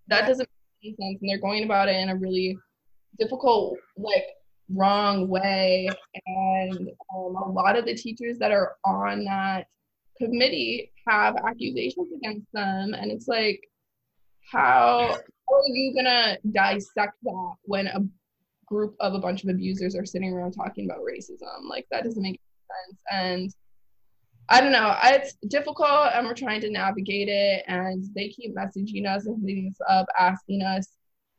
that doesn't make any sense. And they're going about it in a really difficult, like, wrong way. And um, a lot of the teachers that are on that committee have accusations against them. And it's like, how how are you gonna dissect that when a group of a bunch of abusers are sitting around talking about racism? Like that doesn't make sense. And I don't know. It's difficult, and we're trying to navigate it. And they keep messaging us and hitting us up, asking us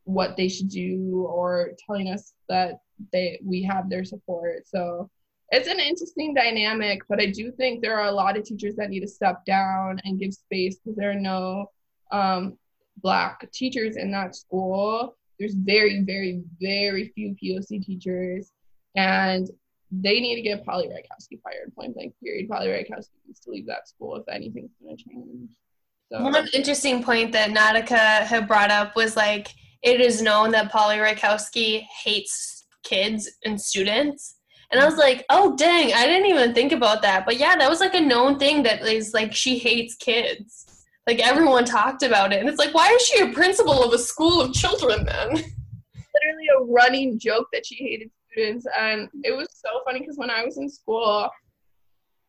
what they should do, or telling us that they we have their support. So it's an interesting dynamic. But I do think there are a lot of teachers that need to step down and give space because there are no um, black teachers in that school. There's very, very, very few POC teachers, and they need to get Polly Rykowski fired. Point blank. Period. Polly Rykowski needs to leave that school if anything's going to change. So. One interesting point that Nautica had brought up was like it is known that Polly Rykowski hates kids and students. And I was like, oh dang, I didn't even think about that. But yeah, that was like a known thing that is like she hates kids. Like everyone talked about it. And it's like, why is she a principal of a school of children then? Literally a running joke that she hated students. And it was so funny because when I was in school,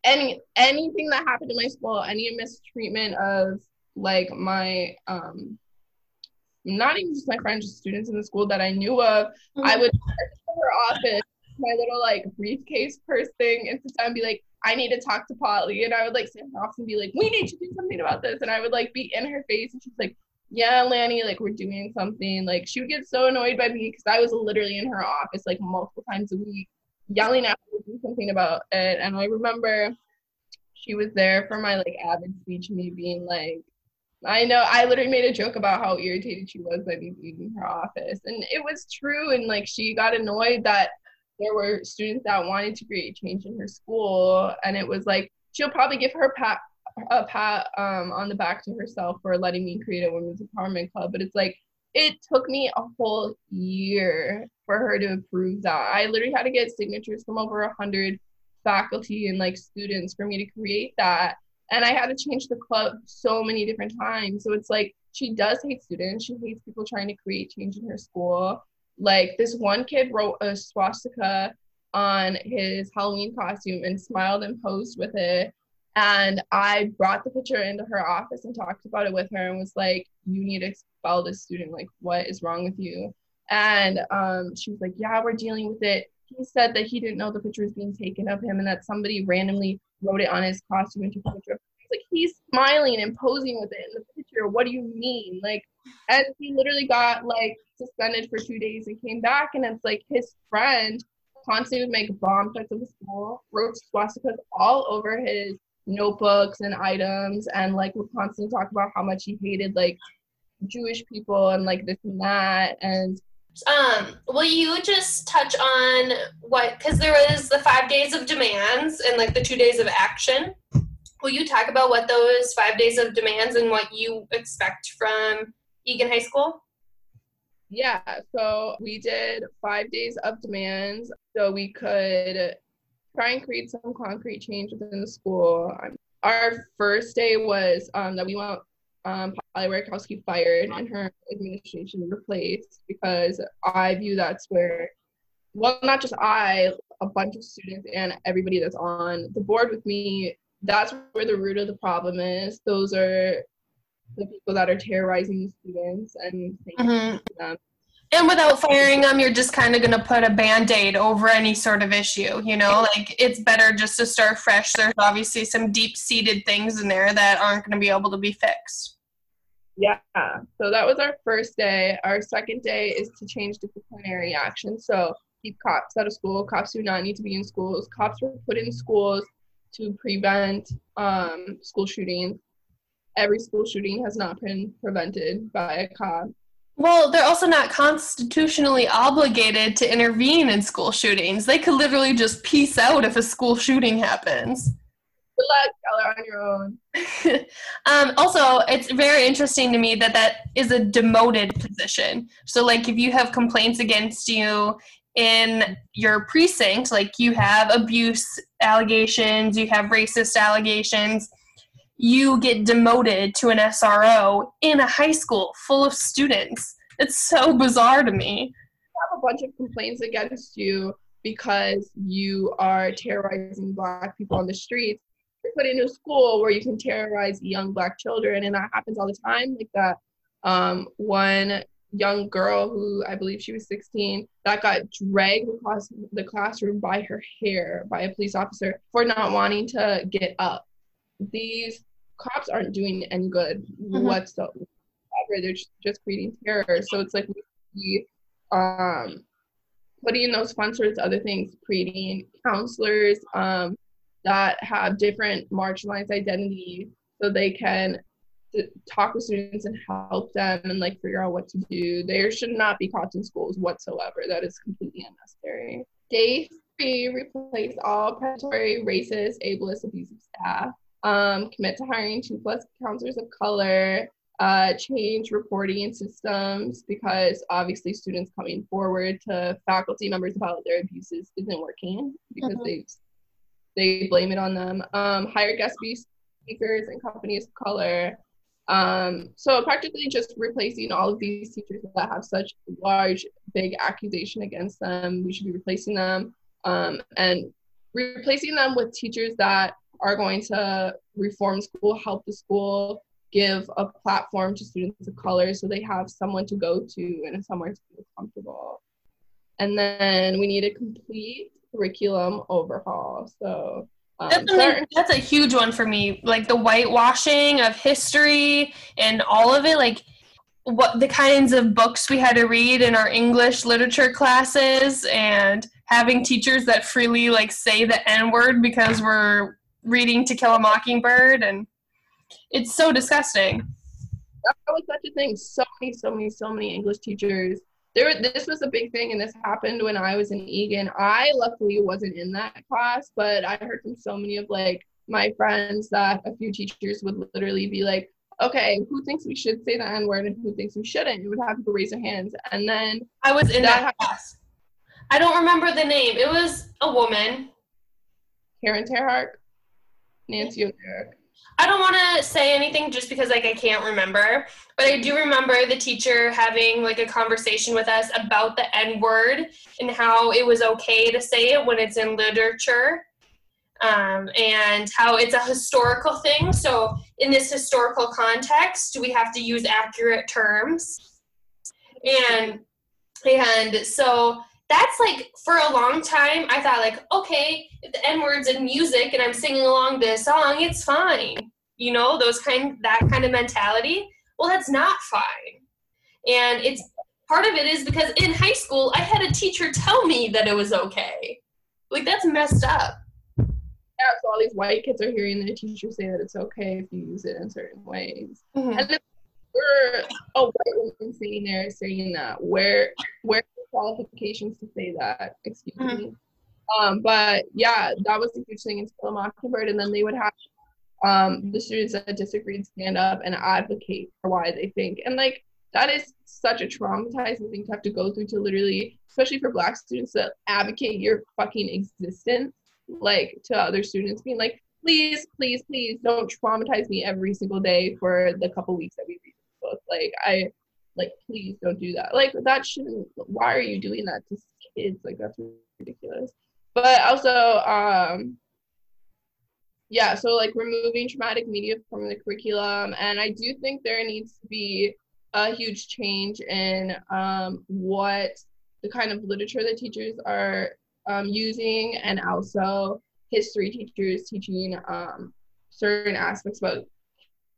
any anything that happened in my school, any mistreatment of like my um not even just my friends, just students in the school that I knew of, mm-hmm. I would go to her office, my little like briefcase purse thing, and sit down and be like, I need to talk to Polly. And I would like in office and be like, we need to do something about this. And I would like be in her face and she's like, yeah, Lanny, like we're doing something. Like she would get so annoyed by me because I was literally in her office like multiple times a week yelling at her do something about it. And I remember she was there for my like AVID speech, me being like, I know. I literally made a joke about how irritated she was by me being in her office. And it was true. And like she got annoyed that there were students that wanted to create change in her school. And it was like, she'll probably give her pat a pat um, on the back to herself for letting me create a women's empowerment club. But it's like it took me a whole year for her to approve that. I literally had to get signatures from over a hundred faculty and like students for me to create that. And I had to change the club so many different times. So it's like she does hate students. She hates people trying to create change in her school. Like this one kid wrote a swastika on his Halloween costume and smiled and posed with it. And I brought the picture into her office and talked about it with her and was like, you need to expel this student. Like, what is wrong with you? And um, she was like, yeah, we're dealing with it. He said that he didn't know the picture was being taken of him and that somebody randomly wrote it on his costume and took a picture like, he's smiling and posing with it in the picture. What do you mean? Like, and he literally got like suspended for two days and came back. And it's like his friend constantly would make bomb threats of the school, wrote swastikas all over his notebooks and items and like would constantly talk about how much he hated like Jewish people and like this and that and um will you just touch on what because there was the five days of demands and like the two days of action. Will you talk about what those five days of demands and what you expect from eagan high school? Yeah so we did five days of demands so we could try and create some concrete change within the school. Um, our first day was um, that we want um, Polly Rykowski fired and her administration replaced because I view that's where, well, not just I, a bunch of students and everybody that's on the board with me, that's where the root of the problem is. Those are the people that are terrorizing the students and mm-hmm. them. And without firing them, you're just kind of going to put a band aid over any sort of issue. You know, like it's better just to start fresh. There's obviously some deep seated things in there that aren't going to be able to be fixed. Yeah. So that was our first day. Our second day is to change disciplinary action. So keep cops out of school. Cops do not need to be in schools. Cops were put in schools to prevent um, school shootings. Every school shooting has not been prevented by a cop. Well, they're also not constitutionally obligated to intervene in school shootings. They could literally just peace out if a school shooting happens. Good luck, Keller, on your own. um, also, it's very interesting to me that that is a demoted position. So, like, if you have complaints against you in your precinct, like you have abuse allegations, you have racist allegations, you get demoted to an SRO in a high school full of students. It's so bizarre to me. I have a bunch of complaints against you because you are terrorizing black people on the streets. Put into a school where you can terrorize young black children, and that happens all the time. Like that um, one young girl who I believe she was 16 that got dragged across the classroom by her hair by a police officer for not wanting to get up. These cops aren't doing any good mm-hmm. whatsoever. They're just, creating terror. So it's like we um, putting in those funds towards other things, creating counselors um, that have different marginalized identity so they can talk with students and help them and like figure out what to do. There should not be cops in schools whatsoever. That is completely unnecessary. Day three, replace all predatory, racist, ableist, abusive staff um, commit to hiring two plus counselors of color, uh, change reporting and systems because obviously students coming forward to faculty members about their abuses isn't working because mm-hmm. they they blame it on them. Um, hire guest speakers and companies of color. Um, so practically just replacing all of these teachers that have such large, big accusation against them. We should be replacing them um, and replacing them with teachers that are going to reform school, help the school, give a platform to students of color so they have someone to go to and somewhere to feel comfortable. And then we need a complete curriculum overhaul. So um, that's, certain- that's a huge one for me. Like the whitewashing of history and all of it. Like what the kinds of books we had to read in our English literature classes and having teachers that freely like say the N word because we're reading To Kill a Mockingbird, and it's so disgusting. that was such a thing. So many, so many, so many English teachers. There, this was a big thing, and this happened when I was in Eagan. I luckily wasn't in that class, but I heard from so many of like my friends that a few teachers would literally be like, "Okay, who thinks we should say the N word and who thinks we shouldn't?" You would have people raise their hands, and then I was in that, that class. I don't remember the name. It was a woman. Karen Terhark, Nancy O'Derrick. I don't want to say anything just because like I can't remember, but I do remember the teacher having like a conversation with us about the N word and how it was okay to say it when it's in literature. Um, and how it's a historical thing. So, in this historical context, we have to use accurate terms. And and so that's like for a long time i thought like okay if the n words in music and i'm singing along this song it's fine. You know those kind that kind of mentality? Well that's not fine. And it's part of it is because in high school i had a teacher tell me that it was okay. Like that's messed up. Yeah so all these white kids are hearing their teacher say that it's okay if you use it in certain ways. Mm-hmm. and then we're a white woman sitting there saying that where where qualifications to say that. Excuse mm-hmm. me. Um, but yeah, that was a huge thing in Still Mockingbird, and then they would have um, the students that disagreed stand up and advocate for why they think, and like that is such a traumatizing thing to have to go through to literally, especially for Black students, to advocate your fucking existence, like to other students, being like, please, please, please don't traumatize me every single day for the couple weeks that we read this book. Like I like please don't do that. Like that shouldn't why are you doing that to kids? Like that's ridiculous. But also um yeah so like removing traumatic media from the curriculum and i do think there needs to be a huge change in um, what the kind of literature that teachers are um, using and also history teachers teaching um, certain aspects about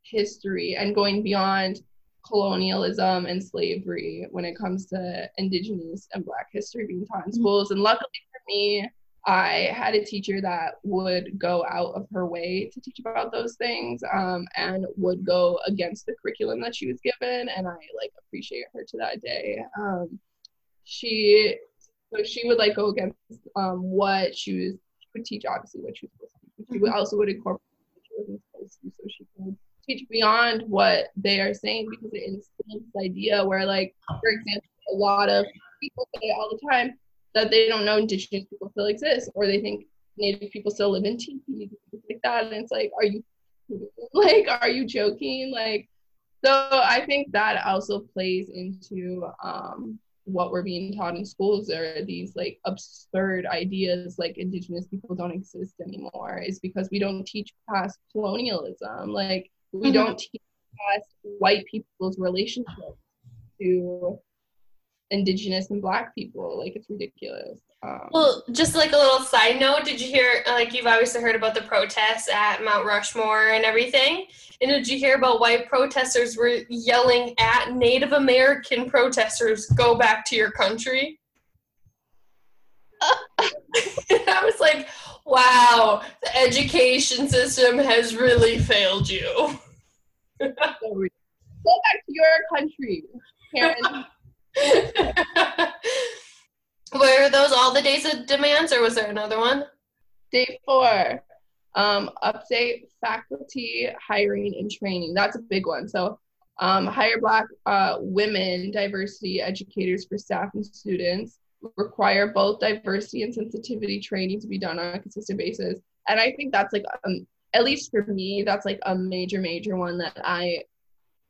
history and going beyond colonialism and slavery when it comes to indigenous and black history being taught in mm-hmm. schools and luckily for me i had a teacher that would go out of her way to teach about those things um, and would go against the curriculum that she was given and i like appreciate her to that day um, she so she would like go against um, what she was she would teach obviously what she was supposed to teach. she would mm-hmm. also would incorporate what she wasn't supposed to so she could teach beyond what they are saying because it instills this idea where, like, for example, a lot of people say all the time that they don't know indigenous people still exist or they think native people still live in teepees like that. And it's like are you like are you joking? Like so i think that also plays into um what we're being taught in schools There are these like absurd ideas like indigenous people don't exist anymore is because we don't teach past colonialism. Like we mm-hmm. don't teach past white people's relationship to indigenous and black people. Like it's ridiculous. Um, well just like a little side note did you hear like you've obviously heard about the protests at mount rushmore and everything? And did you hear about white protesters were yelling at native american protesters go back to your country? I was like wow the education system has really failed you go back to your country Karen. Were those all the days of demands, or was there another one? Day four, um, update faculty hiring and training. That's a big one. So, um, hire Black uh, women diversity educators for staff and students. Require both diversity and sensitivity training to be done on a consistent basis. And I think that's like, um, at least for me, that's like a major, major one that I,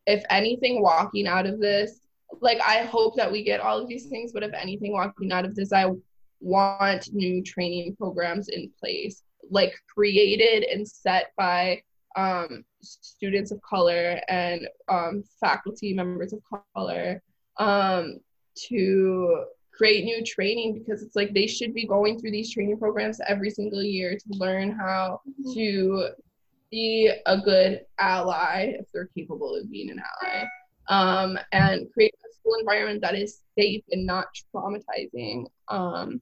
if anything, walking out of this, like I hope that we get all of these things, but if anything, walking out of this, I want new training programs in place, like created and set by um, students of color and um, faculty members of color um, to create new training because it's like they should be going through these training programs every single year to learn how mm-hmm. to be a good ally if they're capable of being an ally um, and create a school environment that is safe and not traumatizing. Um,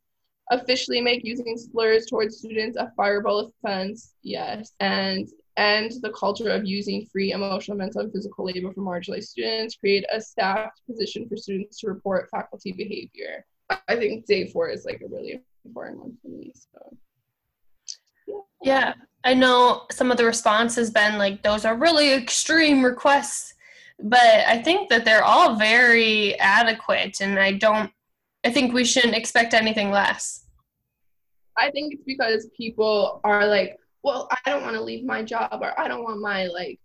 officially make using slurs towards students a fireable offense, yes, and end the culture of using free emotional, mental, and physical labor for marginalized students, create a staffed position for students to report faculty behavior. I think day four is like a really important one for me. So yeah. I know some of the response has been like those are really extreme requests, but I think that they're all very adequate and I don't I think we shouldn't expect anything less. I think it's because people are like, well, I don't want to leave my job or I don't want my like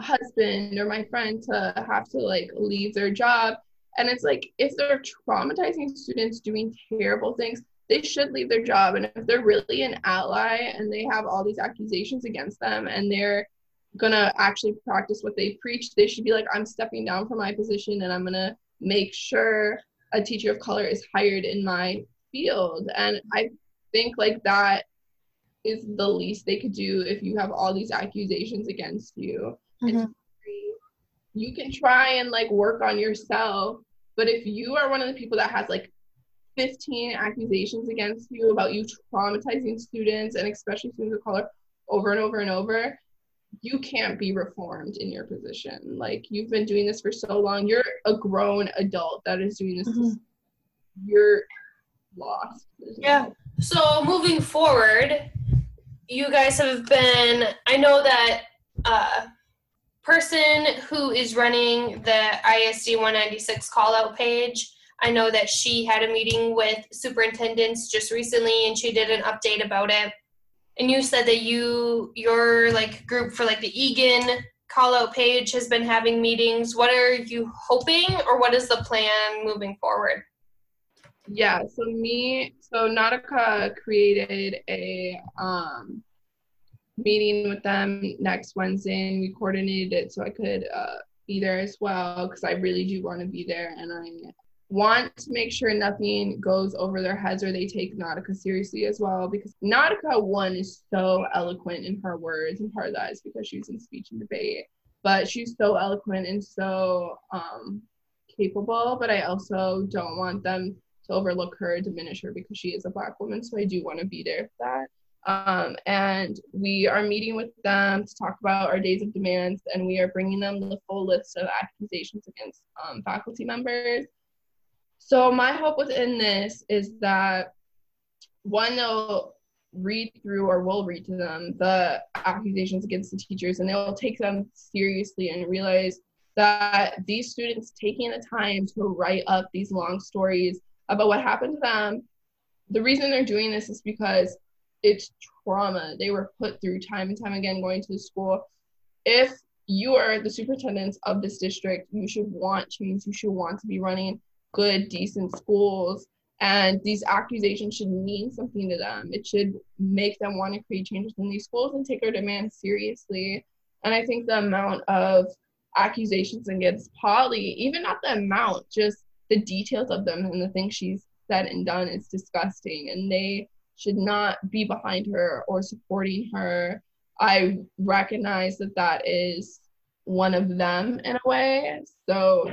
husband or my friend to have to like leave their job. And it's like if they're traumatizing students doing terrible things, they should leave their job. And if they're really an ally and they have all these accusations against them and they're gonna actually practice what they preach, they should be like, I'm stepping down from my position and I'm gonna make sure a teacher of color is hired in my field. And I think like that is the least they could do if you have all these accusations against you. Mm-hmm. You can try and like work on yourself, but if you are one of the people that has like 15 accusations against you about you traumatizing students and especially students of color over and over and over, you can't be reformed in your position. Like you've been doing this for so long. You're a grown adult that is doing this. Mm-hmm. You're lost. yeah. So moving forward, you guys have been I know that uh person who is running the ISD 196 call out page I know that she had a meeting with superintendents just recently and she did an update about it. And you said that you your like group for like the Eagan call out page has been having meetings. What are you hoping or what is the plan moving forward? Yeah, so me so Nautica created a um meeting with them next Wednesday and we coordinated it so I could uh, be there as well because I really do want to be there and I want to make sure nothing goes over their heads or they take Nautica seriously as well because Nautica one is so eloquent in her words and part of that is because she's in speech and debate but she's so eloquent and so um, capable but I also don't want them to overlook her diminish her because she is a black woman so I do want to be there for that. Um, and we are meeting with them to talk about our days of demands and we are bringing them the full list of accusations against um, faculty members. So my hope within this is that one, they'll read through or will read to them the accusations against the teachers and they'll take them seriously and realize that these students taking the time to write up these long stories about what happened to them, the reason they're doing this is because it's trauma they were put through time and time again going to the school. If you are the superintendent of this district, you should want change, you should want to be running good, decent schools. And these accusations should mean something to them. It should make them want to create changes in these schools and take our demands seriously. And I think the amount of accusations against Polly, even not the amount, just the details of them and the things she's said and done is disgusting. And they should not be behind her or supporting her. I recognize that that is one of them in a way. So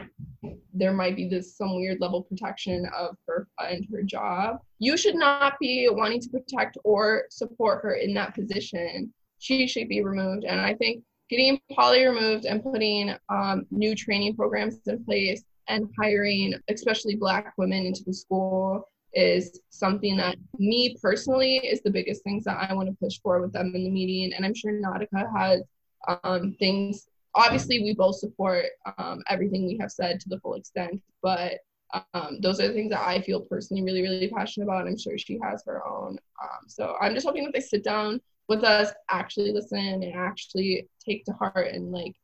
there might be this some weird level protection of her and her job. You should not be wanting to protect or support her in that position. She should be removed. And I think getting Polly removed and putting um, new training programs in place and hiring especially black women into the school is something that me personally is the biggest things that I want to push for with them in the meeting. And I'm sure Nautica has um, things obviously we both support um, everything we have said to the full extent but um, those are the things that i feel personally really really passionate about i'm sure she has her own um, so i'm just hoping that they sit down with us actually listen and actually take to heart and like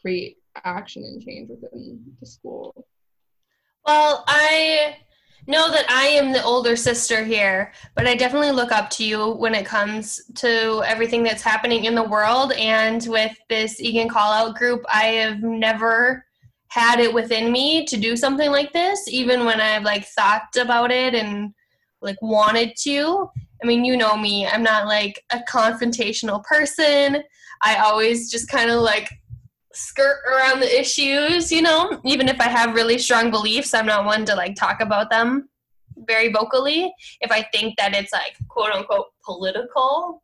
create action and change within the school well i know that I am the older sister here, but I definitely look up to you when it comes to everything that's happening in the world. And with this Eagan Call Out group, I have never had it within me to do something like this, even when I've like thought about it and like wanted to. I mean, you know me, I'm not like a confrontational person. I always just kind of like skirt around the issues, you know, even if I have really strong beliefs, I'm not one to like talk about them very vocally. If I think that it's like quote unquote political,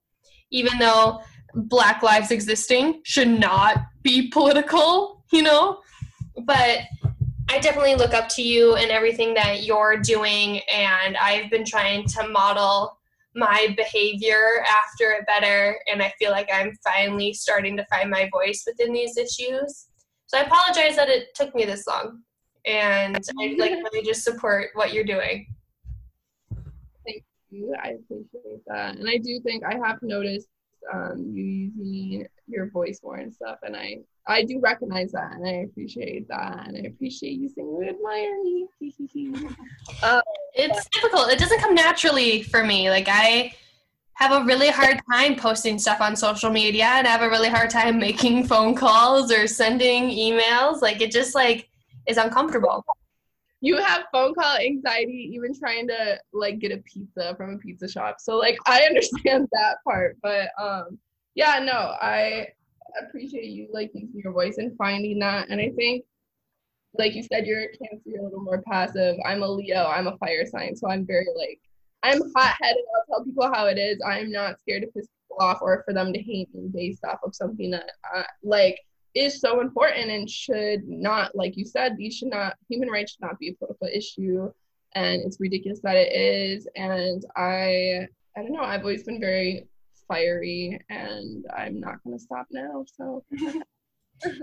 even though Black lives existing should not be political, you know? But I definitely look up to you and everything that you're doing, and I've been trying to model my behavior after it better, and I feel like I'm finally starting to find my voice within these issues. So I apologize that it took me this long, and I like really just support what you're doing. Thank you. I appreciate that, and I do think I have noticed um, you using your voice more and stuff, and I I do recognize that, and I appreciate that, and I appreciate you saying you admire me. uh, it's difficult. It doesn't come naturally for me. Like I have a really hard time posting stuff on social media, and I have a really hard time making phone calls or sending emails. Like it just like is uncomfortable you have phone call anxiety even trying to like get a pizza from a pizza shop so like i understand that part but um yeah no i appreciate you like using your voice and finding that and i think like you said you're a cancer you're a little more passive i'm a leo i'm a fire sign so i'm very like i'm hot-headed i'll tell people how it is i'm not scared to piss people off or for them to hate me based off of something that uh, like is so important and should not, like you said, these should not, human rights should not be a political issue. And it's ridiculous that it is. And I, I don't know, I've always been very fiery and I'm not going to stop now. So.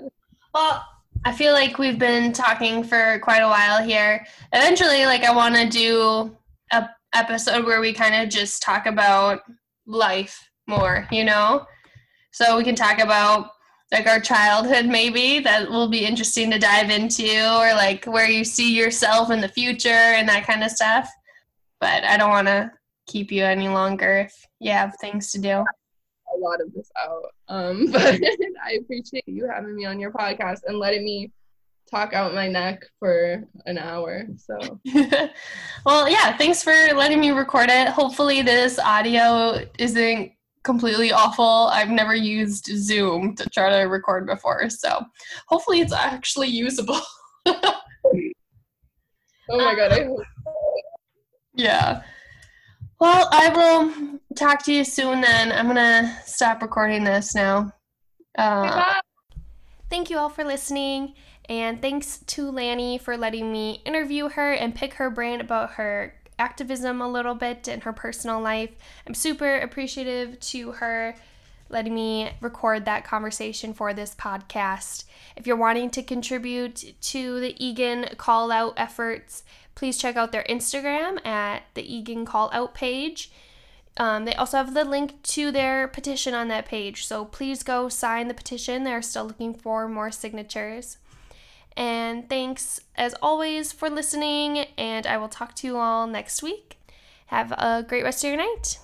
well, I feel like we've been talking for quite a while here. Eventually, like, I want to do a episode where we kind of just talk about life more, you know? So we can talk about like our childhood maybe that will be interesting to dive into or like where you see yourself in the future and that kind of stuff but i don't want to keep you any longer if you have things to do a lot of this out um but i appreciate you having me on your podcast and letting me talk out my neck for an hour so well yeah thanks for letting me record it hopefully this audio isn't completely awful. I've never used Zoom to try to record before, so hopefully it's actually usable. oh my god, I hope Yeah. Well, I will talk to you soon then. I'm gonna stop recording this now. Uh, thank you all for listening, and thanks to Lanny for letting me interview her and pick her brain about her activism a little bit and her personal life. I'm super appreciative to her letting me record that conversation for this podcast. If you're wanting to contribute to the Eagan call out efforts, please check out their Instagram at the Eagan call out page. Um, they also have the link to their petition on that page, so please go sign the petition. They're still looking for more signatures. And thanks as always for listening, and I will talk to you all next week. Have a great rest of your night.